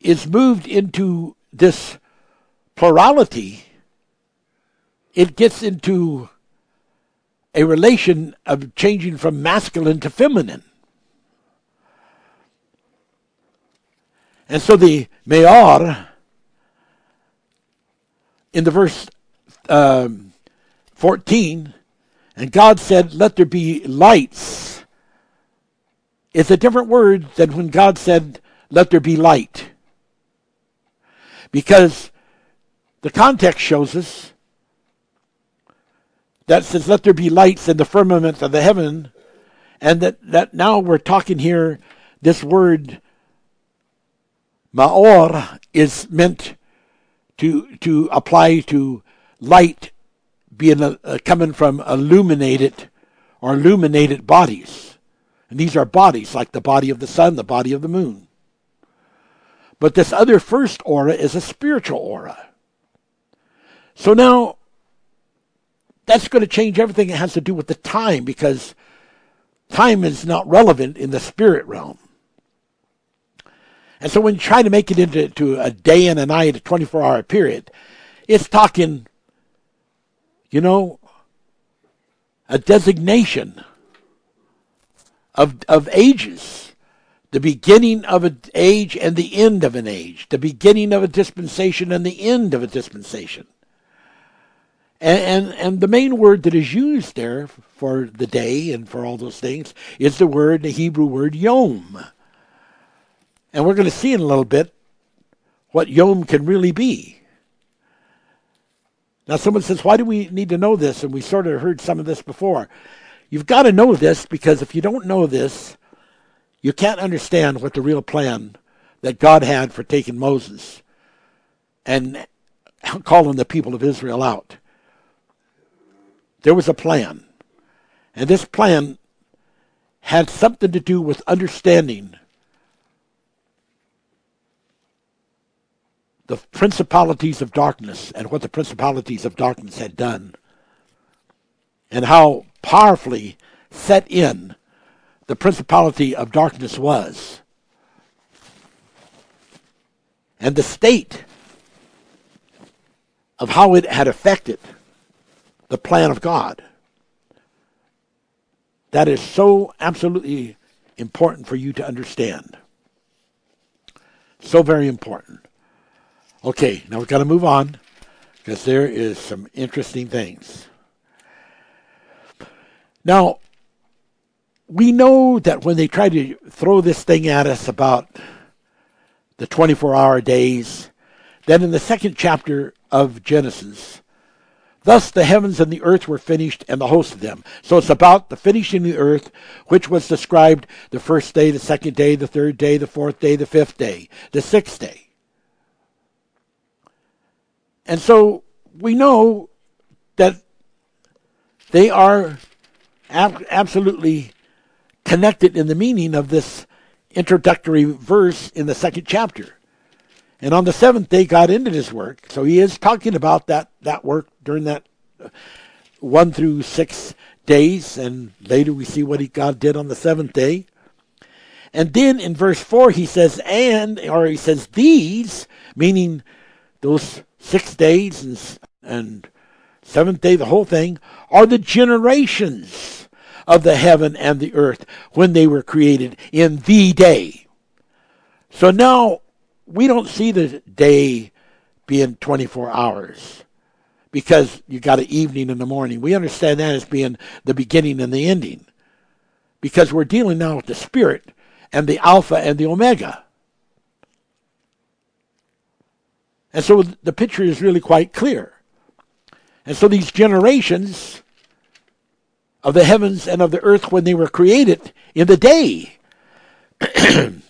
is moved into this plurality, it gets into a relation of changing from masculine to feminine. And so the Meor, in the verse um, 14, and God said, Let there be lights. It's a different word than when God said, Let there be light. Because the context shows us that says, Let there be lights in the firmament of the heaven. And that, that now we're talking here, this word Maor is meant to, to apply to light being uh, coming from illuminated or illuminated bodies. And these are bodies, like the body of the sun, the body of the moon. But this other first aura is a spiritual aura. So now, that's going to change everything it has to do with the time because time is not relevant in the spirit realm. And so when you try to make it into a day and a night, a 24 hour period, it's talking, you know, a designation of, of ages. The beginning of an age and the end of an age. The beginning of a dispensation and the end of a dispensation. And, and, and the main word that is used there for the day and for all those things is the word, the Hebrew word yom. And we're going to see in a little bit what Yom can really be. Now, someone says, why do we need to know this? And we sort of heard some of this before. You've got to know this because if you don't know this, you can't understand what the real plan that God had for taking Moses and calling the people of Israel out. There was a plan. And this plan had something to do with understanding the principalities of darkness and what the principalities of darkness had done, and how powerfully set in the principality of darkness was, and the state of how it had affected the plan of God. That is so absolutely important for you to understand. So very important. Okay, now we've got to move on because there is some interesting things. Now, we know that when they try to throw this thing at us about the 24 hour days, that in the second chapter of Genesis, thus the heavens and the earth were finished and the host of them. So it's about the finishing of the earth, which was described the first day, the second day, the third day, the fourth day, the fifth day, the sixth day. And so we know that they are ab- absolutely connected in the meaning of this introductory verse in the second chapter. And on the seventh day, God ended his work. So he is talking about that, that work during that uh, one through six days. And later we see what he, God did on the seventh day. And then in verse 4, he says, and, or he says, these, meaning those six days and, and seventh day, the whole thing, are the generations of the heaven and the earth when they were created in the day. So now we don't see the day being 24 hours because you got an evening and the morning. We understand that as being the beginning and the ending because we're dealing now with the spirit and the alpha and the omega. And so the picture is really quite clear. And so these generations of the heavens and of the earth when they were created in the day that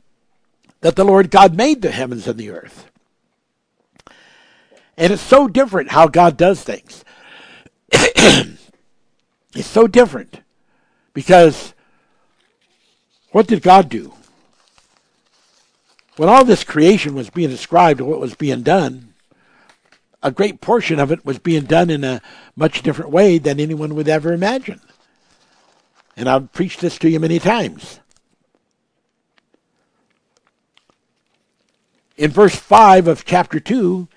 the Lord God made the heavens and the earth. And it's so different how God does things. it's so different because what did God do? When all this creation was being described what was being done, a great portion of it was being done in a much different way than anyone would ever imagine. And I've preached this to you many times. In verse 5 of chapter 2,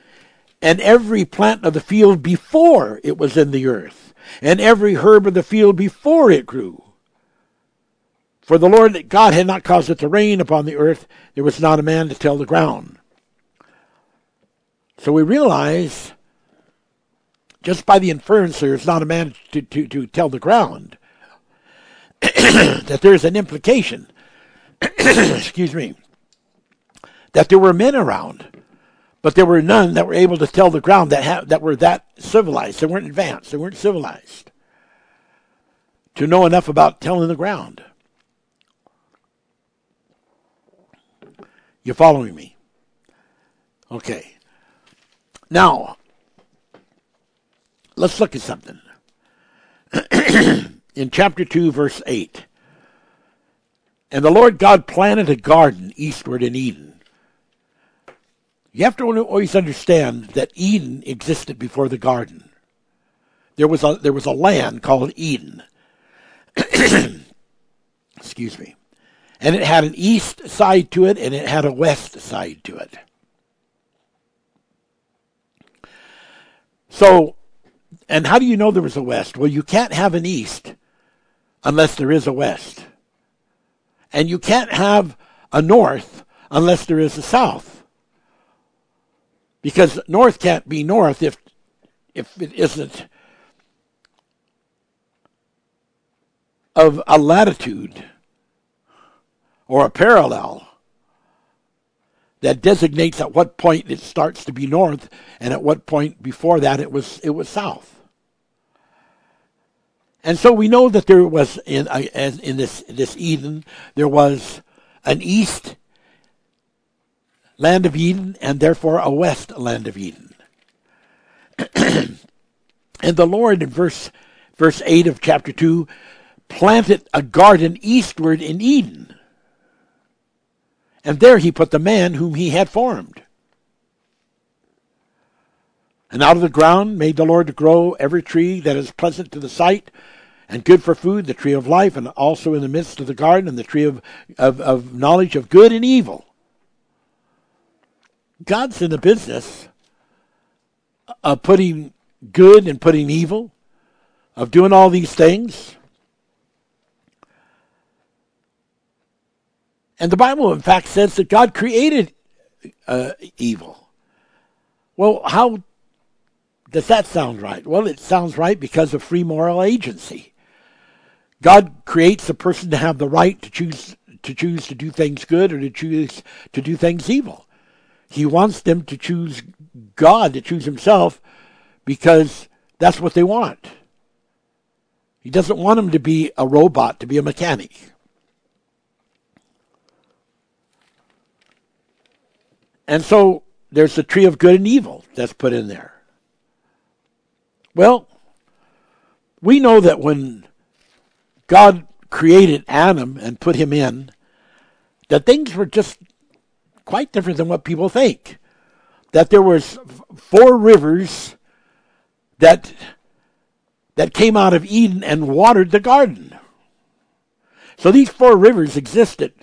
and every plant of the field before it was in the earth, and every herb of the field before it grew. For the Lord God had not caused it to rain upon the earth, there was not a man to till the ground. So we realize, just by the inference, there is not a man to, to, to tell the ground. that there's an implication, excuse me, that there were men around, but there were none that were able to tell the ground that ha- that were that civilized. They weren't advanced. They weren't civilized to know enough about telling the ground. You following me? Okay. Now, let's look at something. in chapter 2, verse 8. And the Lord God planted a garden eastward in Eden. You have to always understand that Eden existed before the garden. There was a, there was a land called Eden. Excuse me. And it had an east side to it and it had a west side to it. So, and how do you know there was a west? Well, you can't have an east unless there is a west. And you can't have a north unless there is a south. Because north can't be north if if it isn't of a latitude or a parallel that designates at what point it starts to be north and at what point before that it was it was south. And so we know that there was in uh, in this this Eden there was an east land of Eden and therefore a west land of Eden. and the Lord in verse verse 8 of chapter 2 planted a garden eastward in Eden. And there he put the man whom he had formed. And out of the ground made the Lord to grow every tree that is pleasant to the sight and good for food, the tree of life, and also in the midst of the garden, and the tree of, of, of knowledge of good and evil. God's in the business of putting good and putting evil, of doing all these things. And the Bible, in fact, says that God created uh, evil. Well, how does that sound right? Well, it sounds right because of free moral agency. God creates a person to have the right to choose to choose to do things good or to choose to do things evil. He wants them to choose God, to choose himself because that's what they want. He doesn't want them to be a robot, to be a mechanic. And so there's the tree of good and evil that's put in there. Well, we know that when God created Adam and put him in, that things were just quite different than what people think. That there was four rivers that that came out of Eden and watered the garden. So these four rivers existed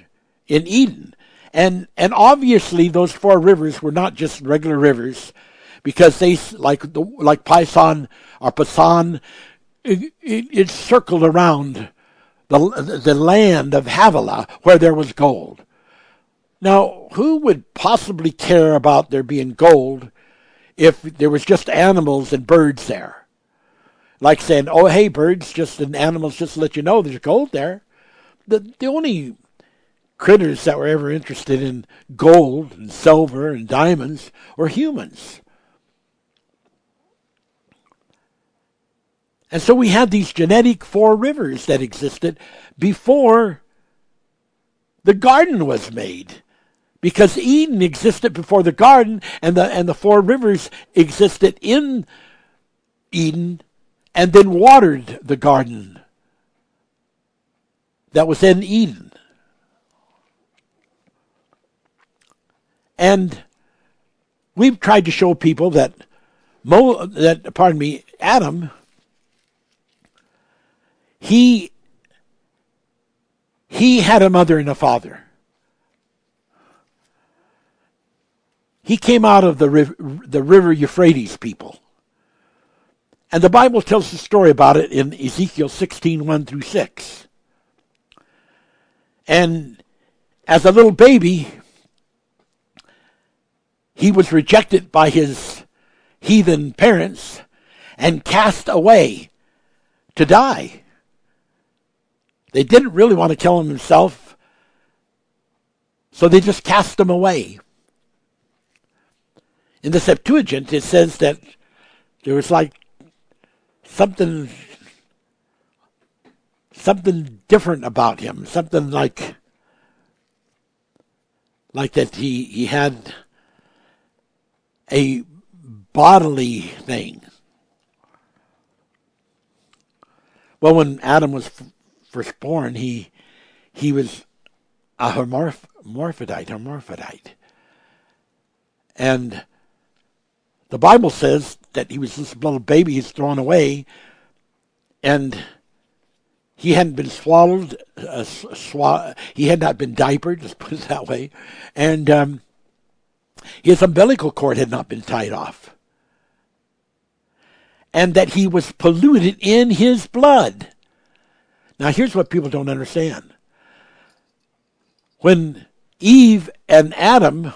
in Eden. And and obviously those four rivers were not just regular rivers because they like the like Pison or Pison it, it, it circled around the, the land of Havilah where there was gold. Now, who would possibly care about there being gold if there was just animals and birds there? Like saying, oh, hey, birds, just and animals, just to let you know there's gold there. The, the only critters that were ever interested in gold and silver and diamonds were humans. And so we have these genetic four rivers that existed before the garden was made. Because Eden existed before the garden and the and the four rivers existed in Eden and then watered the garden that was in Eden. And we've tried to show people that Mo, that pardon me, Adam he he had a mother and a father. He came out of the the river Euphrates people. And the Bible tells the story about it in Ezekiel 16, 1 through 6. And as a little baby, he was rejected by his heathen parents and cast away to die. They didn't really want to kill him himself, so they just cast him away. In the Septuagint, it says that there was like something something different about him, something like like that he he had a bodily thing. Well, when Adam was first born, he he was a hermaph- hermaphrodite, hermaphrodite, and the Bible says that he was this little baby he's thrown away, and he hadn't been swallowed. Uh, swa- he had not been diapered. Let's put it that way, and um, his umbilical cord had not been tied off, and that he was polluted in his blood. Now, here's what people don't understand. When Eve and Adam,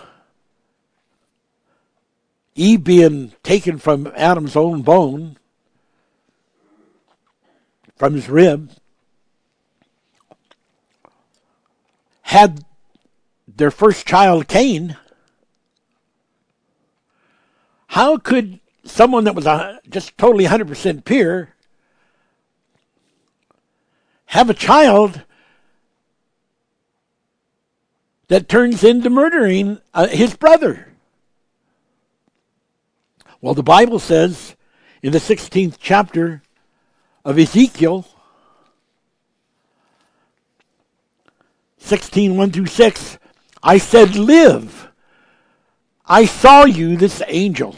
Eve being taken from Adam's own bone, from his rib, had their first child, Cain, how could someone that was a, just totally 100% pure have a child that turns into murdering uh, his brother? Well, the Bible says in the 16th chapter of Ezekiel, 16, 1 through 6, I said, Live. I saw you, this angel.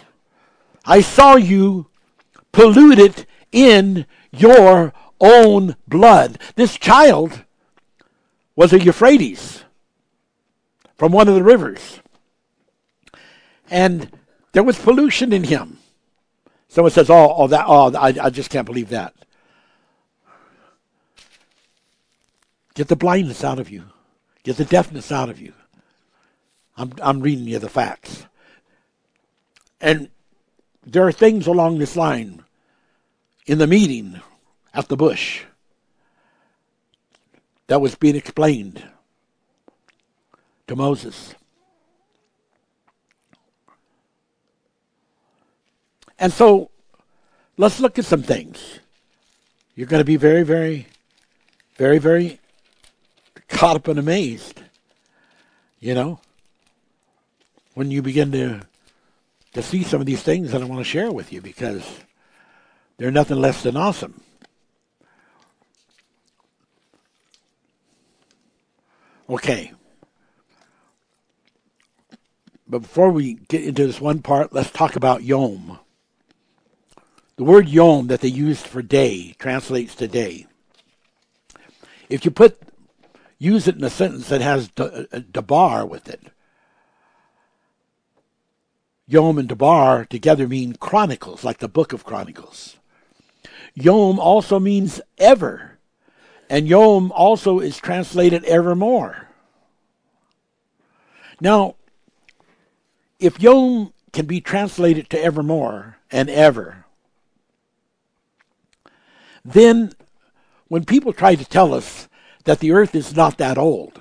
I saw you polluted in your own blood. This child was a Euphrates from one of the rivers. And there was pollution in him. Someone says, "Oh, oh that, oh, I, I just can't believe that." Get the blindness out of you. Get the deafness out of you. I'm, I'm reading you the facts. And there are things along this line in the meeting at the bush that was being explained to Moses. And so let's look at some things. You're going to be very, very, very, very caught up and amazed. You know, when you begin to to see some of these things that I want to share with you because they're nothing less than awesome. Okay. But before we get into this one part, let's talk about Yom. The word Yom that they used for day translates to day. If you put use it in a sentence that has uh, uh, dabar with it, Yom and Debar together mean chronicles, like the book of Chronicles. Yom also means ever, and Yom also is translated evermore. Now, if Yom can be translated to evermore and ever, then when people try to tell us that the earth is not that old,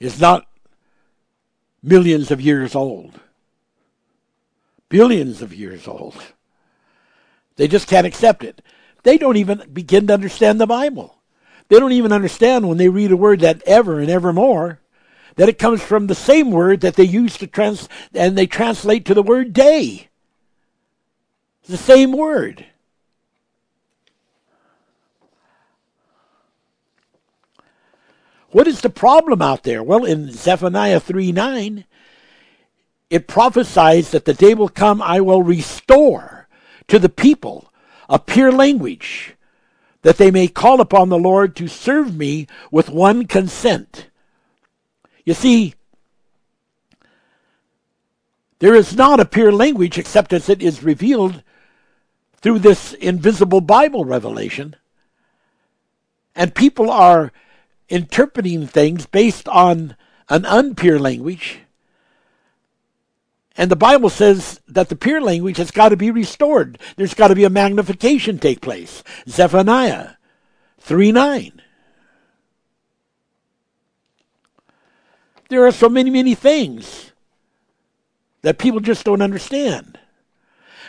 is not millions of years old, billions of years old. They just can't accept it. They don't even begin to understand the Bible. They don't even understand when they read a word that ever and evermore that it comes from the same word that they use to trans and they translate to the word day. The same word. What is the problem out there? Well, in Zephaniah 3 9, it prophesies that the day will come I will restore to the people a pure language, that they may call upon the Lord to serve me with one consent. You see, there is not a pure language except as it is revealed through this invisible Bible revelation. And people are interpreting things based on an unpure language. And the Bible says that the pure language has got to be restored. There's got to be a magnification take place. Zephaniah 3 9. There are so many, many things that people just don't understand.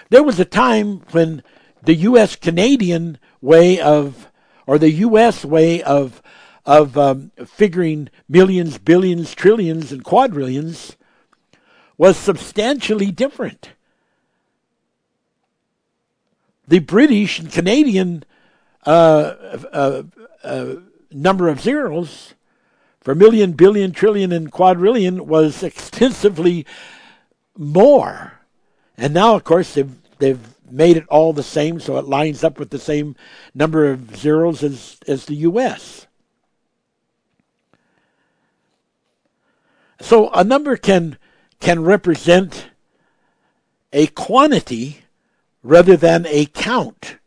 There was a time when the U.S. Canadian way of, or the U.S. way of, of um, figuring millions, billions, trillions, and quadrillions was substantially different. The British and Canadian uh, uh, uh, number of zeros for million, billion, trillion, and quadrillion was extensively more. And now, of course, they've, they've made it all the same, so it lines up with the same number of zeros as, as the U.S. So a number can can represent a quantity rather than a count.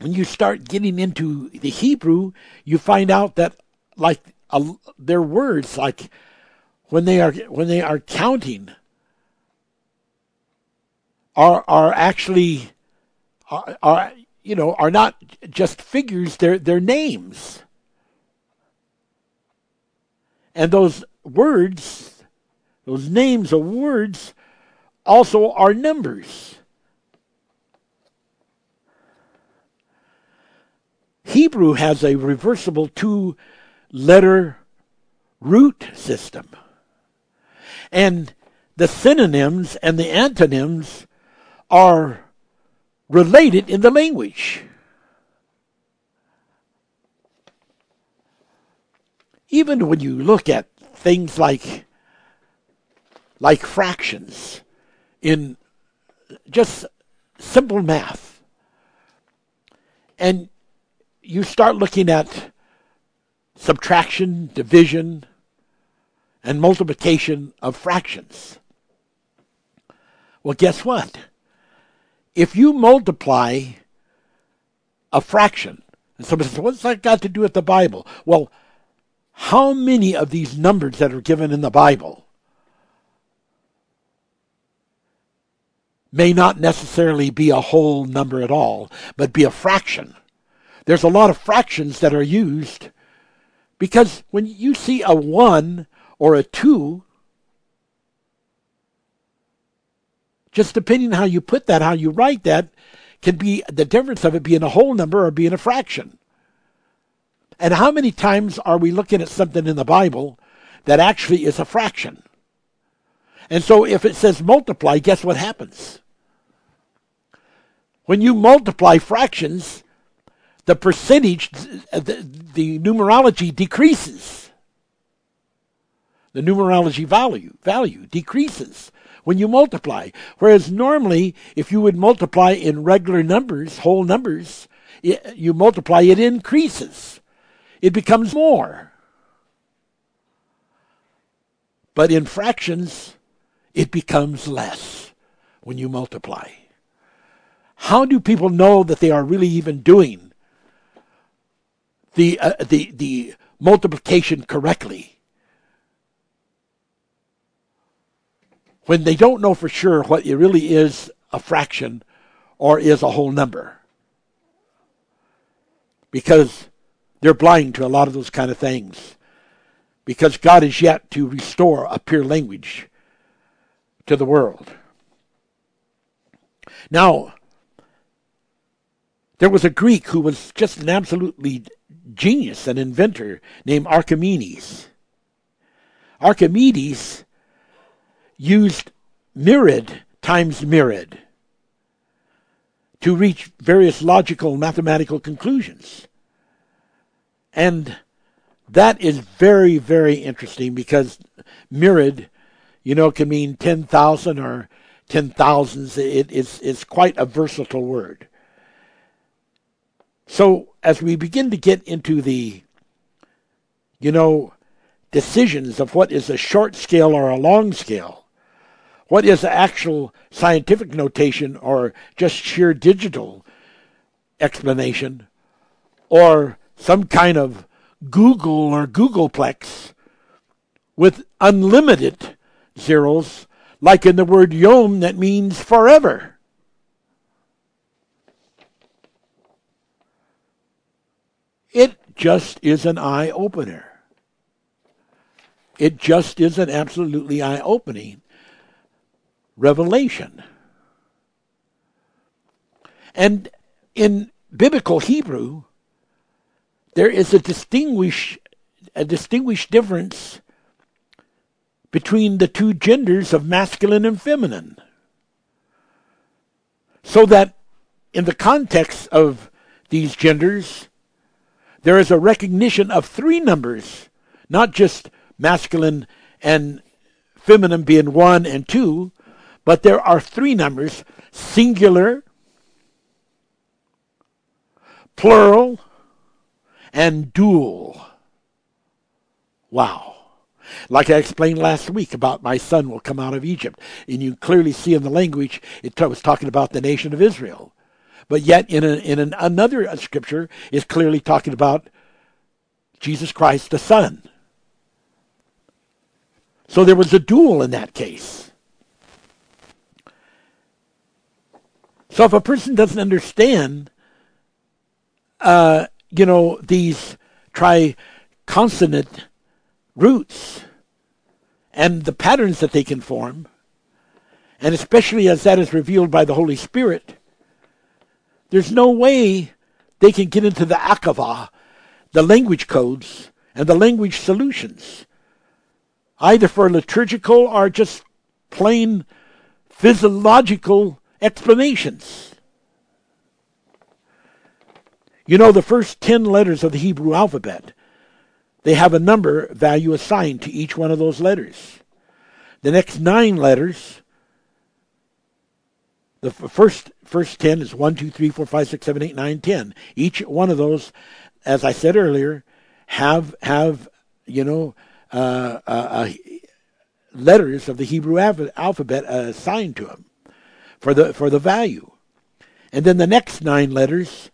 When you start getting into the Hebrew, you find out that like uh, their words like when they are when they are counting are are actually are, are you know are not just figures they're they're names and those words those names of words also are numbers Hebrew has a reversible two letter root system. And the synonyms and the antonyms are related in the language. Even when you look at things like like fractions in just simple math and you start looking at subtraction, division, and multiplication of fractions. Well, guess what? If you multiply a fraction, and somebody says, what's that got to do with the Bible? Well, how many of these numbers that are given in the Bible may not necessarily be a whole number at all, but be a fraction? There's a lot of fractions that are used because when you see a 1 or a 2, just depending on how you put that, how you write that, can be the difference of it being a whole number or being a fraction. And how many times are we looking at something in the Bible that actually is a fraction? And so if it says multiply, guess what happens? When you multiply fractions, the percentage, the, the numerology decreases. The numerology value value decreases when you multiply. Whereas normally, if you would multiply in regular numbers, whole numbers, it, you multiply, it increases. It becomes more. But in fractions, it becomes less when you multiply. How do people know that they are really even doing the uh, the the multiplication correctly when they don't know for sure what it really is a fraction or is a whole number because they're blind to a lot of those kind of things because God is yet to restore a pure language to the world. Now, there was a Greek who was just an absolutely genius, an inventor named Archimedes. Archimedes used myriad times myriad to reach various logical mathematical conclusions. And that is very, very interesting because myriad, you know, can mean 10,000 or ten thousands. It, it's, it's quite a versatile word. So as we begin to get into the, you know, decisions of what is a short scale or a long scale, what is the actual scientific notation or just sheer digital explanation, or some kind of googol or googolplex with unlimited zeros, like in the word yom that means forever. It just is an eye opener. It just is an absolutely eye opening revelation. And in biblical Hebrew, there is a distinguish a distinguished difference between the two genders of masculine and feminine. So that in the context of these genders, there is a recognition of three numbers, not just masculine and feminine being one and two, but there are three numbers singular, plural, and dual. Wow. Like I explained last week about my son will come out of Egypt. And you clearly see in the language, it was talking about the nation of Israel. But yet, in, a, in an, another scripture, is clearly talking about Jesus Christ, the Son. So there was a duel in that case. So if a person doesn't understand, uh, you know, these triconsonant roots and the patterns that they can form, and especially as that is revealed by the Holy Spirit, there's no way they can get into the akava, the language codes, and the language solutions, either for liturgical or just plain physiological explanations. You know, the first 10 letters of the Hebrew alphabet, they have a number value assigned to each one of those letters. The next nine letters the first first ten is one, two, three, four, five, six, seven, eight, nine, ten. Each one of those, as I said earlier, have have you know uh, uh, uh, letters of the Hebrew alphabet assigned to them for the for the value, and then the next nine letters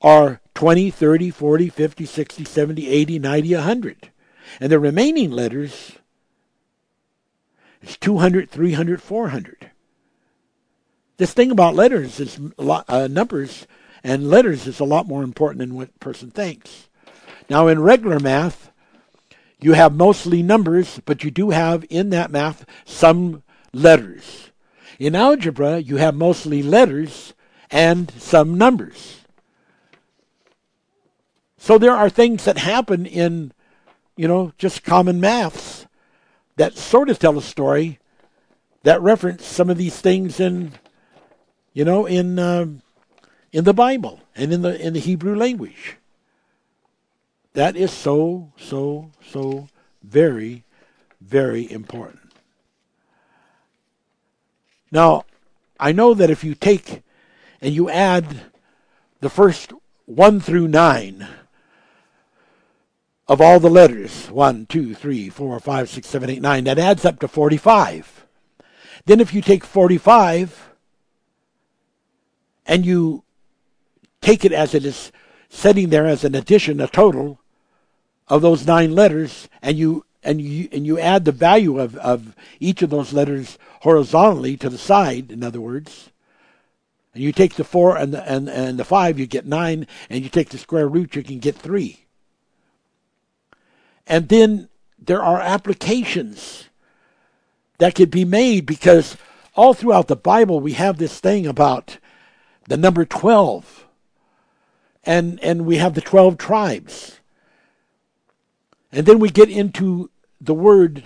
are 20, 30, 40, 50, 60, 70, 80, 90, 100. And the remaining letters is 200, 300, 400. This thing about letters is lot, uh, numbers and letters is a lot more important than what person thinks. Now, in regular math, you have mostly numbers, but you do have in that math some letters. In algebra, you have mostly letters and some numbers. So there are things that happen in, you know, just common maths that sort of tell a story that reference some of these things in you know, in uh, in the Bible and in the in the Hebrew language. That is so so so very very important. Now, I know that if you take and you add the first 1 through 9 of all the letters 1, 2, 3, 4, 5, 6, 7, 8, 9, that adds up to 45. Then if you take 45 and you take it as it is sitting there as an addition, a total of those nine letters, and you and you and you add the value of, of each of those letters horizontally to the side, in other words, and you take the four and the and, and the five, you get nine, and you take the square root, you can get three. And then there are applications that could be made because all throughout the Bible we have this thing about the number 12. And, and we have the 12 tribes. And then we get into the word,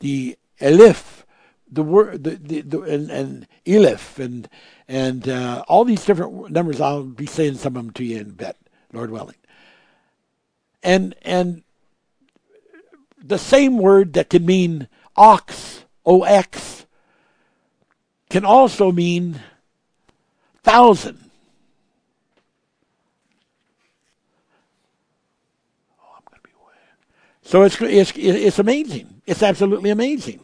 the elif, the word, the, the, the and, and elif, and, and uh, all these different numbers. I'll be saying some of them to you in a bit, Lord willing. And, and the same word that can mean ox, O-X, can also mean thousand. So it's, it's, it's amazing. It's absolutely amazing.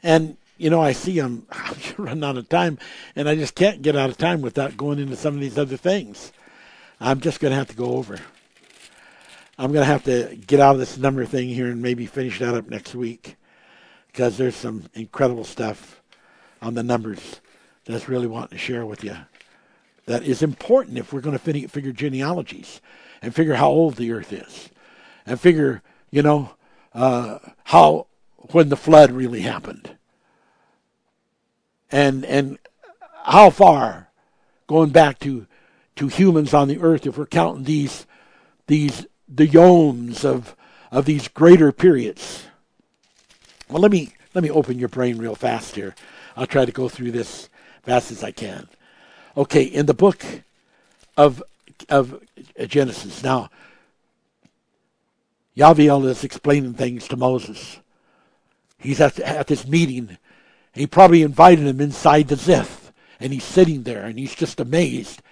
And, you know, I see I'm, I'm running out of time, and I just can't get out of time without going into some of these other things. I'm just going to have to go over. I'm going to have to get out of this number thing here and maybe finish that up next week because there's some incredible stuff on the numbers that's really wanting to share with you that is important if we're going to figure genealogies and figure how old the earth is and figure, you know, uh, how when the flood really happened. And and how far going back to to humans on the earth if we're counting these these the yomes of of these greater periods. Well, let me let me open your brain real fast here. I'll try to go through this fast as I can. Okay, in the book of of Genesis. Now, Yaviel is explaining things to Moses. He's at, at this meeting. He probably invited him inside the Ziph, and he's sitting there, and he's just amazed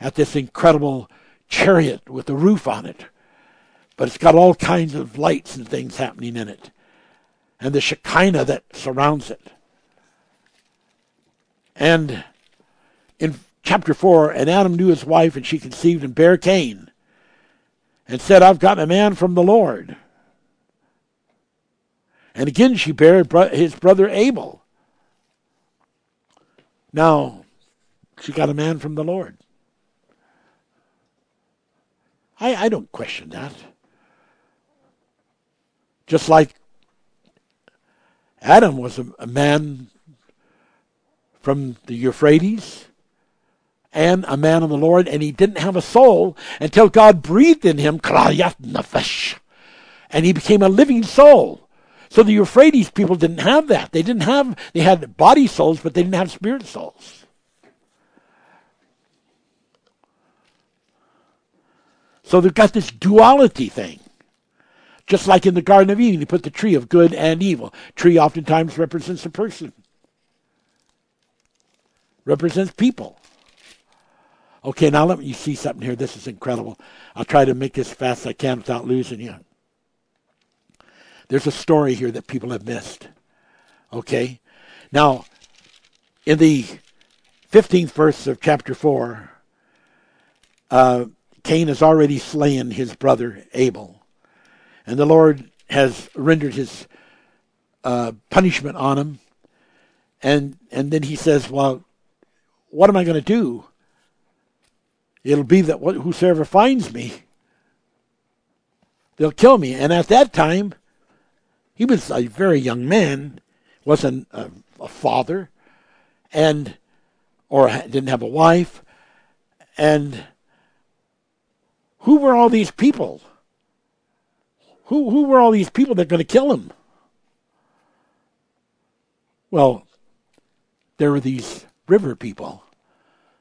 at this incredible chariot with a roof on it. But it's got all kinds of lights and things happening in it, and the Shekinah that surrounds it. And in chapter 4, and Adam knew his wife, and she conceived and bare Cain, and said, I've got a man from the Lord. And again she bare his brother Abel. Now, she got a man from the Lord. I, I don't question that. Just like Adam was a, a man from the Euphrates and a man of the Lord, and he didn't have a soul until God breathed in him, and he became a living soul. So the Euphrates people didn't have that. They didn't have, they had body souls, but they didn't have spirit souls. So they've got this duality thing. Just like in the Garden of Eden, you put the tree of good and evil. Tree oftentimes represents a person, represents people. Okay, now let me see something here. This is incredible. I'll try to make this as fast as I can without losing you. There's a story here that people have missed. Okay? Now, in the 15th verse of chapter 4, uh, Cain has already slain his brother Abel. And the Lord has rendered his uh, punishment on him. And, and then he says, Well, what am I going to do? It'll be that whosoever finds me, they'll kill me. And at that time, he was a very young man, wasn't a, a father, and or didn't have a wife, and who were all these people? Who who were all these people that are going to kill him? Well, there were these river people,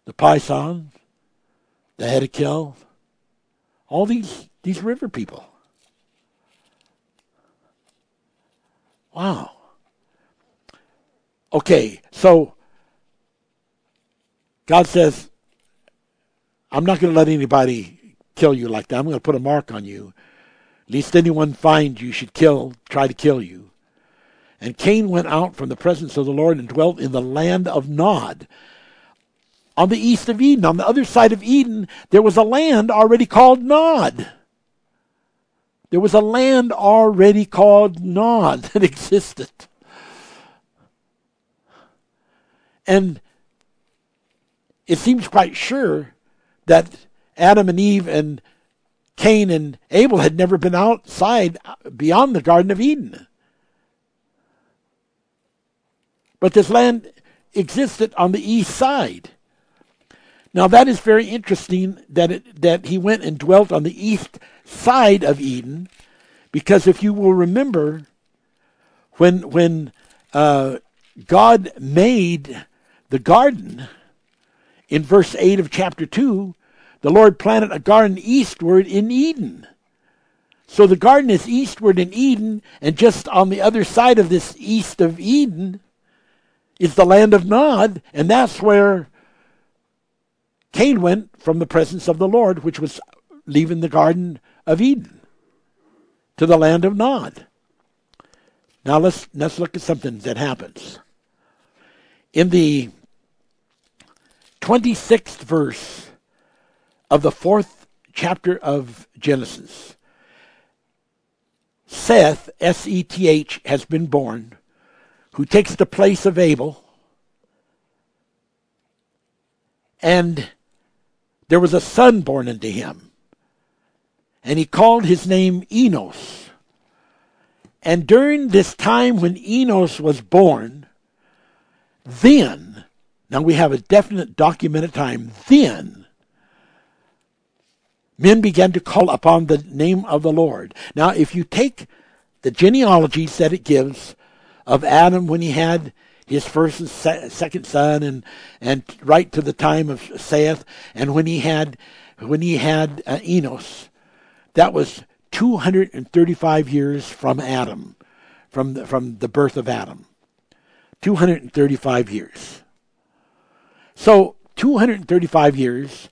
the Pisons, the Hiddekel, all these, these river people. Wow. Okay, so God says, I'm not going to let anybody kill you like that. I'm going to put a mark on you. Least anyone find you should kill, try to kill you. And Cain went out from the presence of the Lord and dwelt in the land of Nod on the east of Eden. On the other side of Eden, there was a land already called Nod. There was a land already called Nod that existed. And it seems quite sure that Adam and Eve and Cain and Abel had never been outside beyond the Garden of Eden. But this land existed on the east side. Now that is very interesting that it, that he went and dwelt on the east side of Eden, because if you will remember, when when uh, God made the garden in verse eight of chapter two, the Lord planted a garden eastward in Eden. So the garden is eastward in Eden, and just on the other side of this east of Eden is the land of Nod, and that's where Cain went from the presence of the Lord, which was leaving the Garden of Eden, to the land of Nod. Now let's let's look at something that happens. In the 26th verse of the fourth chapter of Genesis, Seth, S E T H, has been born, who takes the place of Abel. And there was a son born unto him. And he called his name Enos. And during this time when Enos was born, then, now we have a definite documented time, then men began to call upon the name of the Lord. Now, if you take the genealogies that it gives of Adam when he had his first and second son, and and right to the time of Seth, and when he had when he had uh, Enos, that was 235 years from Adam, from the, from the birth of Adam. 235 years. So 235 years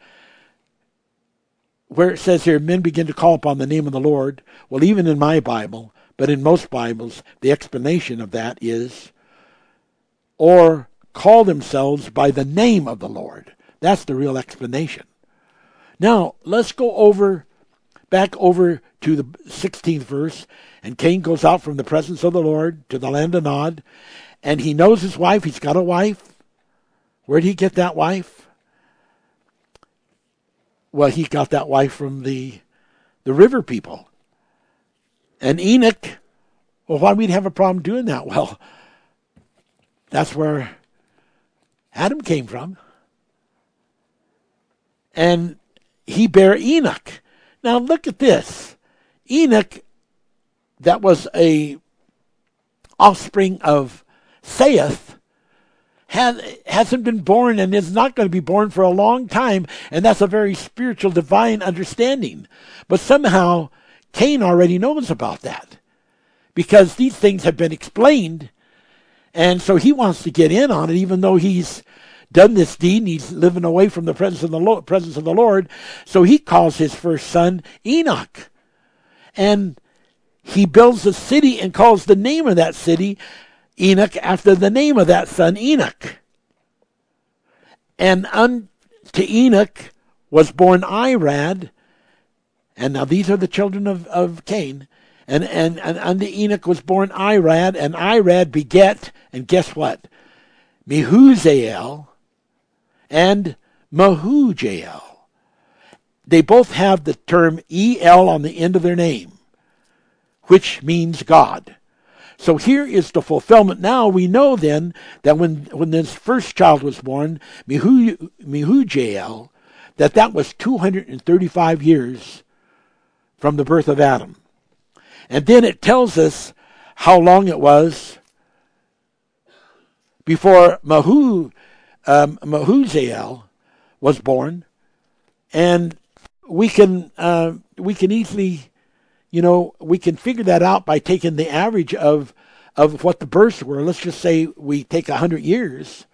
where it says here, men begin to call upon the name of the Lord. Well, even in my Bible, but in most Bibles, the explanation of that is, or call themselves by the name of the Lord. That's the real explanation. Now, let's go over, back over to the 16th verse. And Cain goes out from the presence of the Lord to the land of Nod. And he knows his wife. He's got a wife. Where did he get that wife? Well, he got that wife from the the river people. And Enoch, well, why we'd have a problem doing that? Well, that's where Adam came from. And he bare Enoch. Now look at this. Enoch, that was a offspring of Seth, has, hasn't been born and is not going to be born for a long time, and that's a very spiritual, divine understanding. But somehow, Cain already knows about that because these things have been explained, and so he wants to get in on it, even though he's done this deed and he's living away from the presence of the Lord, presence of the Lord. So he calls his first son Enoch, and he builds a city and calls the name of that city Enoch after the name of that son, Enoch. And unto Enoch was born Irad. And now these are the children of, of Cain. And, and, and unto Enoch was born Irad, and Irad beget, and guess what? Mehujael and Mahujael. They both have the term El on the end of their name, which means God. So here is the fulfillment. Now we know then that when, when this first child was born, Mehujael, that that was 235 years from the birth of Adam. And then it tells us how long it was before Mahu, um, Mahujael was born. And we can, uh, we can easily you know, we can figure that out by taking the average of of what the births were. Let's just say we take a hundred years,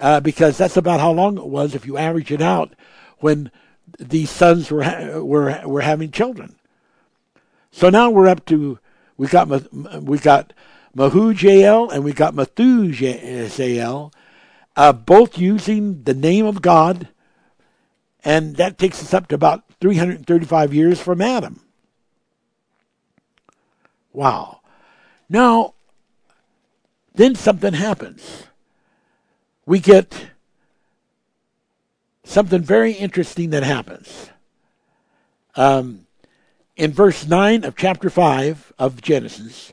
uh, because that's about how long it was if you average it out when these sons were ha- were were having children. So now we're up to we got we got Mahujael and we got Methujael, uh, both using the name of God, and that takes us up to about 335 years from Adam. Wow. Now, then something happens. We get something very interesting that happens. Um, in verse 9 of chapter 5 of Genesis,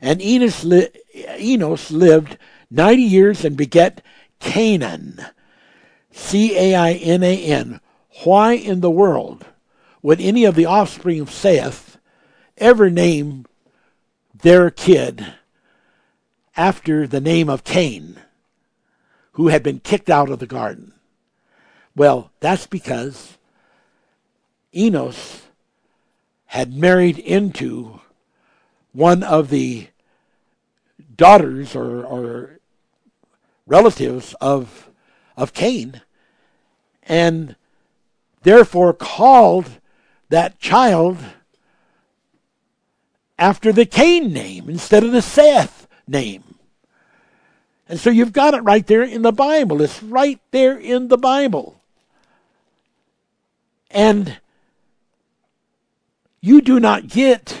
and Enos, li- Enos lived 90 years and beget Cainan, C A I N A N. Why in the world would any of the offspring of Seth ever name their kid after the name of Cain, who had been kicked out of the garden. Well, that's because Enos had married into one of the daughters or, or relatives of, of Cain, and therefore called that child after the Cain name instead of the Seth name. And so you've got it right there in the Bible. It's right there in the Bible. And you do not get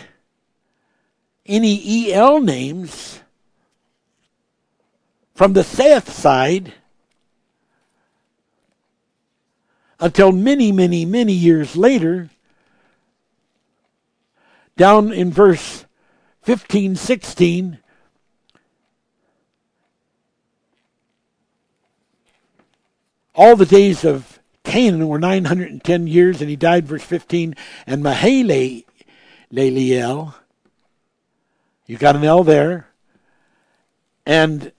any EL names from the Seth side until many, many, many years later, down in verse 15, 16, all the days of Cainan were 910 years, and he died, verse 15, and Mahalalel, you got an L there, and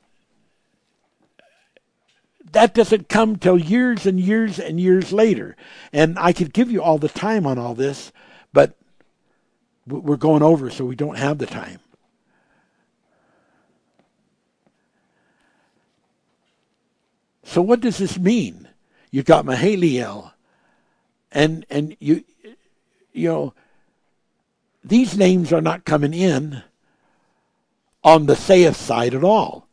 that doesn't come till years and years and years later. And I could give you all the time on all this, we're going over, so we don't have the time. So what does this mean? You've got Mahalalel, and and you you know these names are not coming in on the Seth side at all.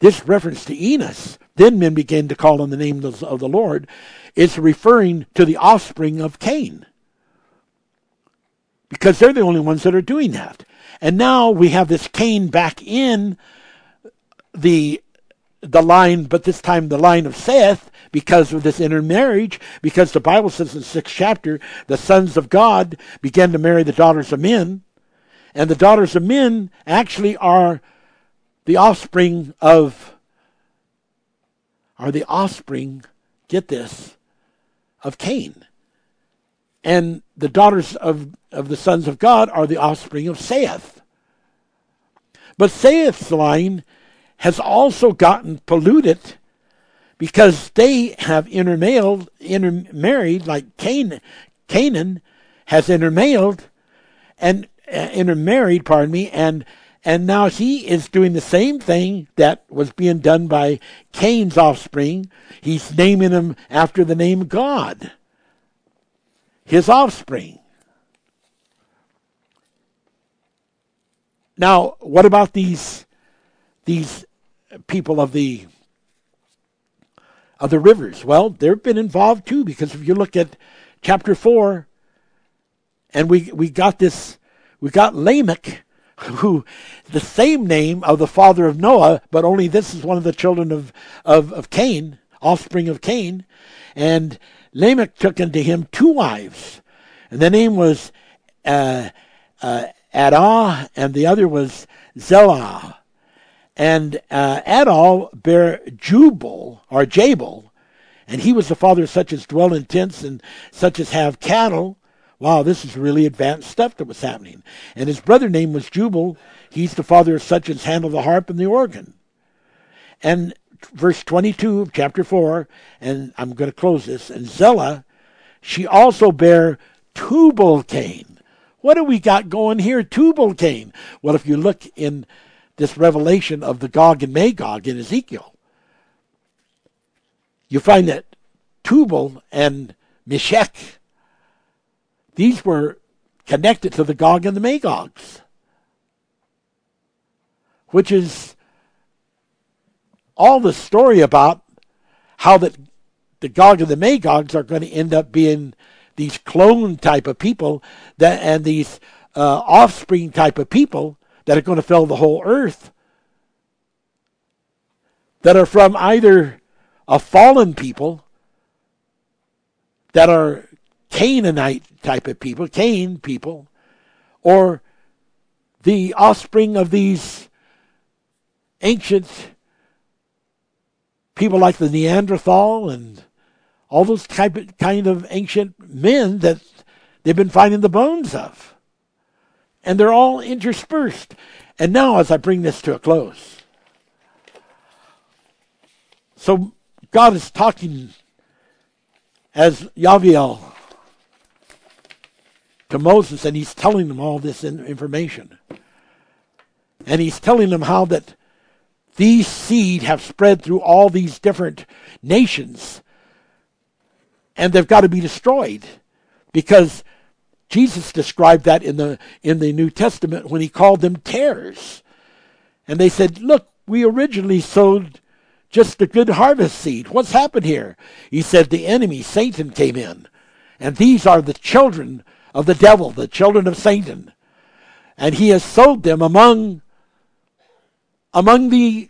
This reference to Enos, then men began to call on the name of the Lord, is referring to the offspring of Cain. Because they're the only ones that are doing that. And now we have this Cain back in the the line, but this time the line of Seth, because of this intermarriage, because the Bible says in the sixth chapter, the sons of God began to marry the daughters of men, and the daughters of men actually are the offspring of, are the offspring, get this, of Cain. And the daughters of, of the sons of God are the offspring of Seth. But Seth's line has also gotten polluted because they have intermarried, intermarried like Cain, Cainan has intermarried and uh, intermarried, pardon me, and and now he is doing the same thing that was being done by Cain's offspring. He's naming them after the name God, his offspring. Now, what about these these people of the of the rivers. Well, they've been involved too, because if you look at chapter four, and we we got this, we got Lamech, who the same name of the father of Noah, but only this is one of the children of of, of Cain, offspring of Cain, and Lamech took unto him two wives, and the name was uh, uh, Adah, and the other was Zillah. And uh, Adah bare Jubal, or Jabal, and he was the father of such as dwell in tents and such as have cattle. Wow, this is really advanced stuff that was happening. And his brother name was Jubal. He's the father of such as handle the harp and the organ. And verse 22 of chapter 4, and I'm going to close this, and Zillah, she also bare Tubal Cain. What do we got going here? Tubal Cain. Well, if you look in this revelation of the Gog and Magog in Ezekiel. You find that Tubal and Meshech, these were connected to the Gog and the Magogs, which is all the story about how that the Gog and the Magogs are going to end up being these clone type of people that and these uh, offspring type of people that are going to fill the whole earth that are from either a fallen people that are Canaanite type of people, Cain people, or the offspring of these ancient people like the Neanderthal and all those type of, kind of ancient men that they've been finding the bones of and they're all interspersed. And now, as I bring this to a close, so God is talking as Yaviel to Moses, and he's telling them all this information. And he's telling them how that these seed have spread through all these different nations and they've got to be destroyed because Jesus described that in the in the New Testament when he called them tares. And they said, "Look, we originally sowed just a good harvest seed. What's happened here?" He said, "The enemy, Satan, came in, and these are the children of the devil, the children of Satan, and he has sowed them among among the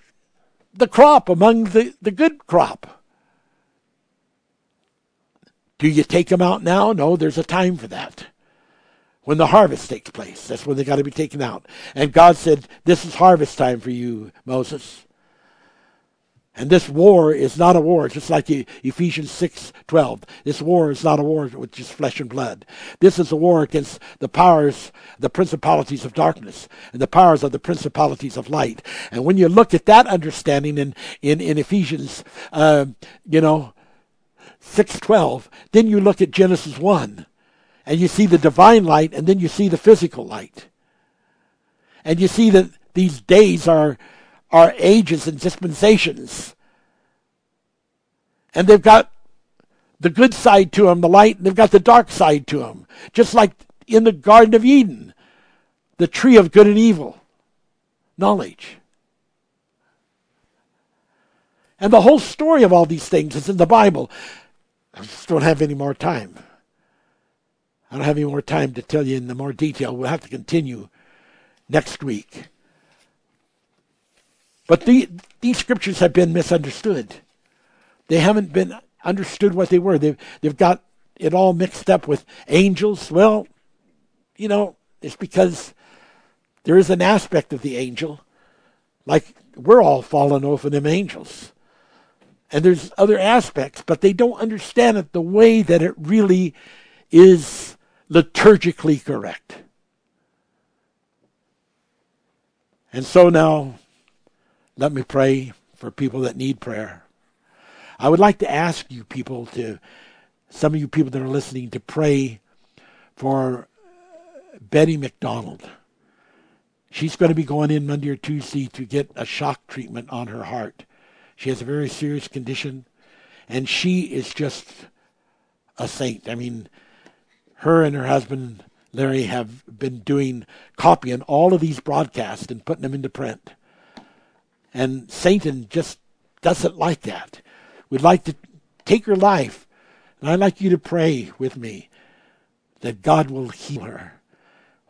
the crop, among the, the good crop. Do you take them out now? No, there's a time for that. When the harvest takes place, that's when they got to be taken out. And God said, This is harvest time for you, Moses. And this war is not a war, just like Ephesians 6:12. This war is not a war with just flesh and blood. This is a war against the powers, the principalities of darkness, and the powers of the principalities of light. And when you look at that understanding in in, in Ephesians, uh, you know, 6:12, then you look at Genesis 1, and you see the divine light, and then you see the physical light, and you see that these days are are ages and dispensations. And they've got the good side to them, the light, and they've got the dark side to them. Just like in the Garden of Eden, the tree of good and evil, knowledge. And the whole story of all these things is in the Bible. I just don't have any more time. I don't have any more time to tell you in the more detail. We'll have to continue next week. But the, these scriptures have been misunderstood. They haven't been understood what they were. They've, they've got it all mixed up with angels. Well, you know, it's because there is an aspect of the angel, like we're all fallen of them angels. And there's other aspects, but they don't understand it the way that it really is liturgically correct. And so now let me pray for people that need prayer. I would like to ask you people to, some of you people that are listening, to pray for Betty McDonald. She's going to be going in Monday or Tuesday to get a shock treatment on her heart. She has a very serious condition, and she is just a saint. I mean, her and her husband Larry have been doing copying all of these broadcasts and putting them into print. And Satan just doesn't like that. We'd like to take her life. And I'd like you to pray with me that God will heal her.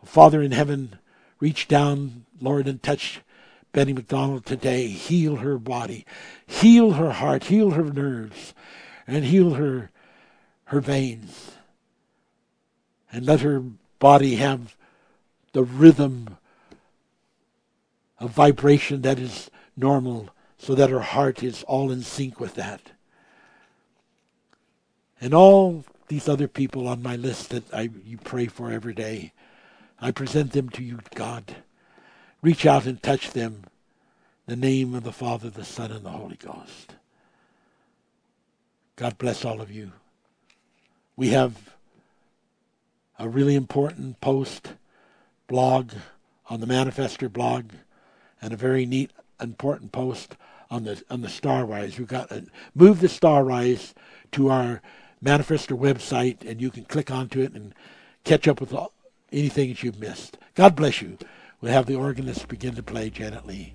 Father in heaven, reach down, Lord, and touch Betty McDonald today. Heal her body, heal her heart, heal her nerves, and heal her her veins. And let her body have the rhythm of vibration that is normal so that her heart is all in sync with that. And all these other people on my list that I you pray for every day, I present them to you, God. Reach out and touch them. The name of the Father, the Son, and the Holy Ghost. God bless all of you. We have a really important post blog on the Manifester blog and a very neat important post on the on the Star Rise. We've got a, move the Star Rise to our Manifester website, and you can click onto it and catch up with all, anything that you've missed. God bless you we have the organist begin to play Janet Lee.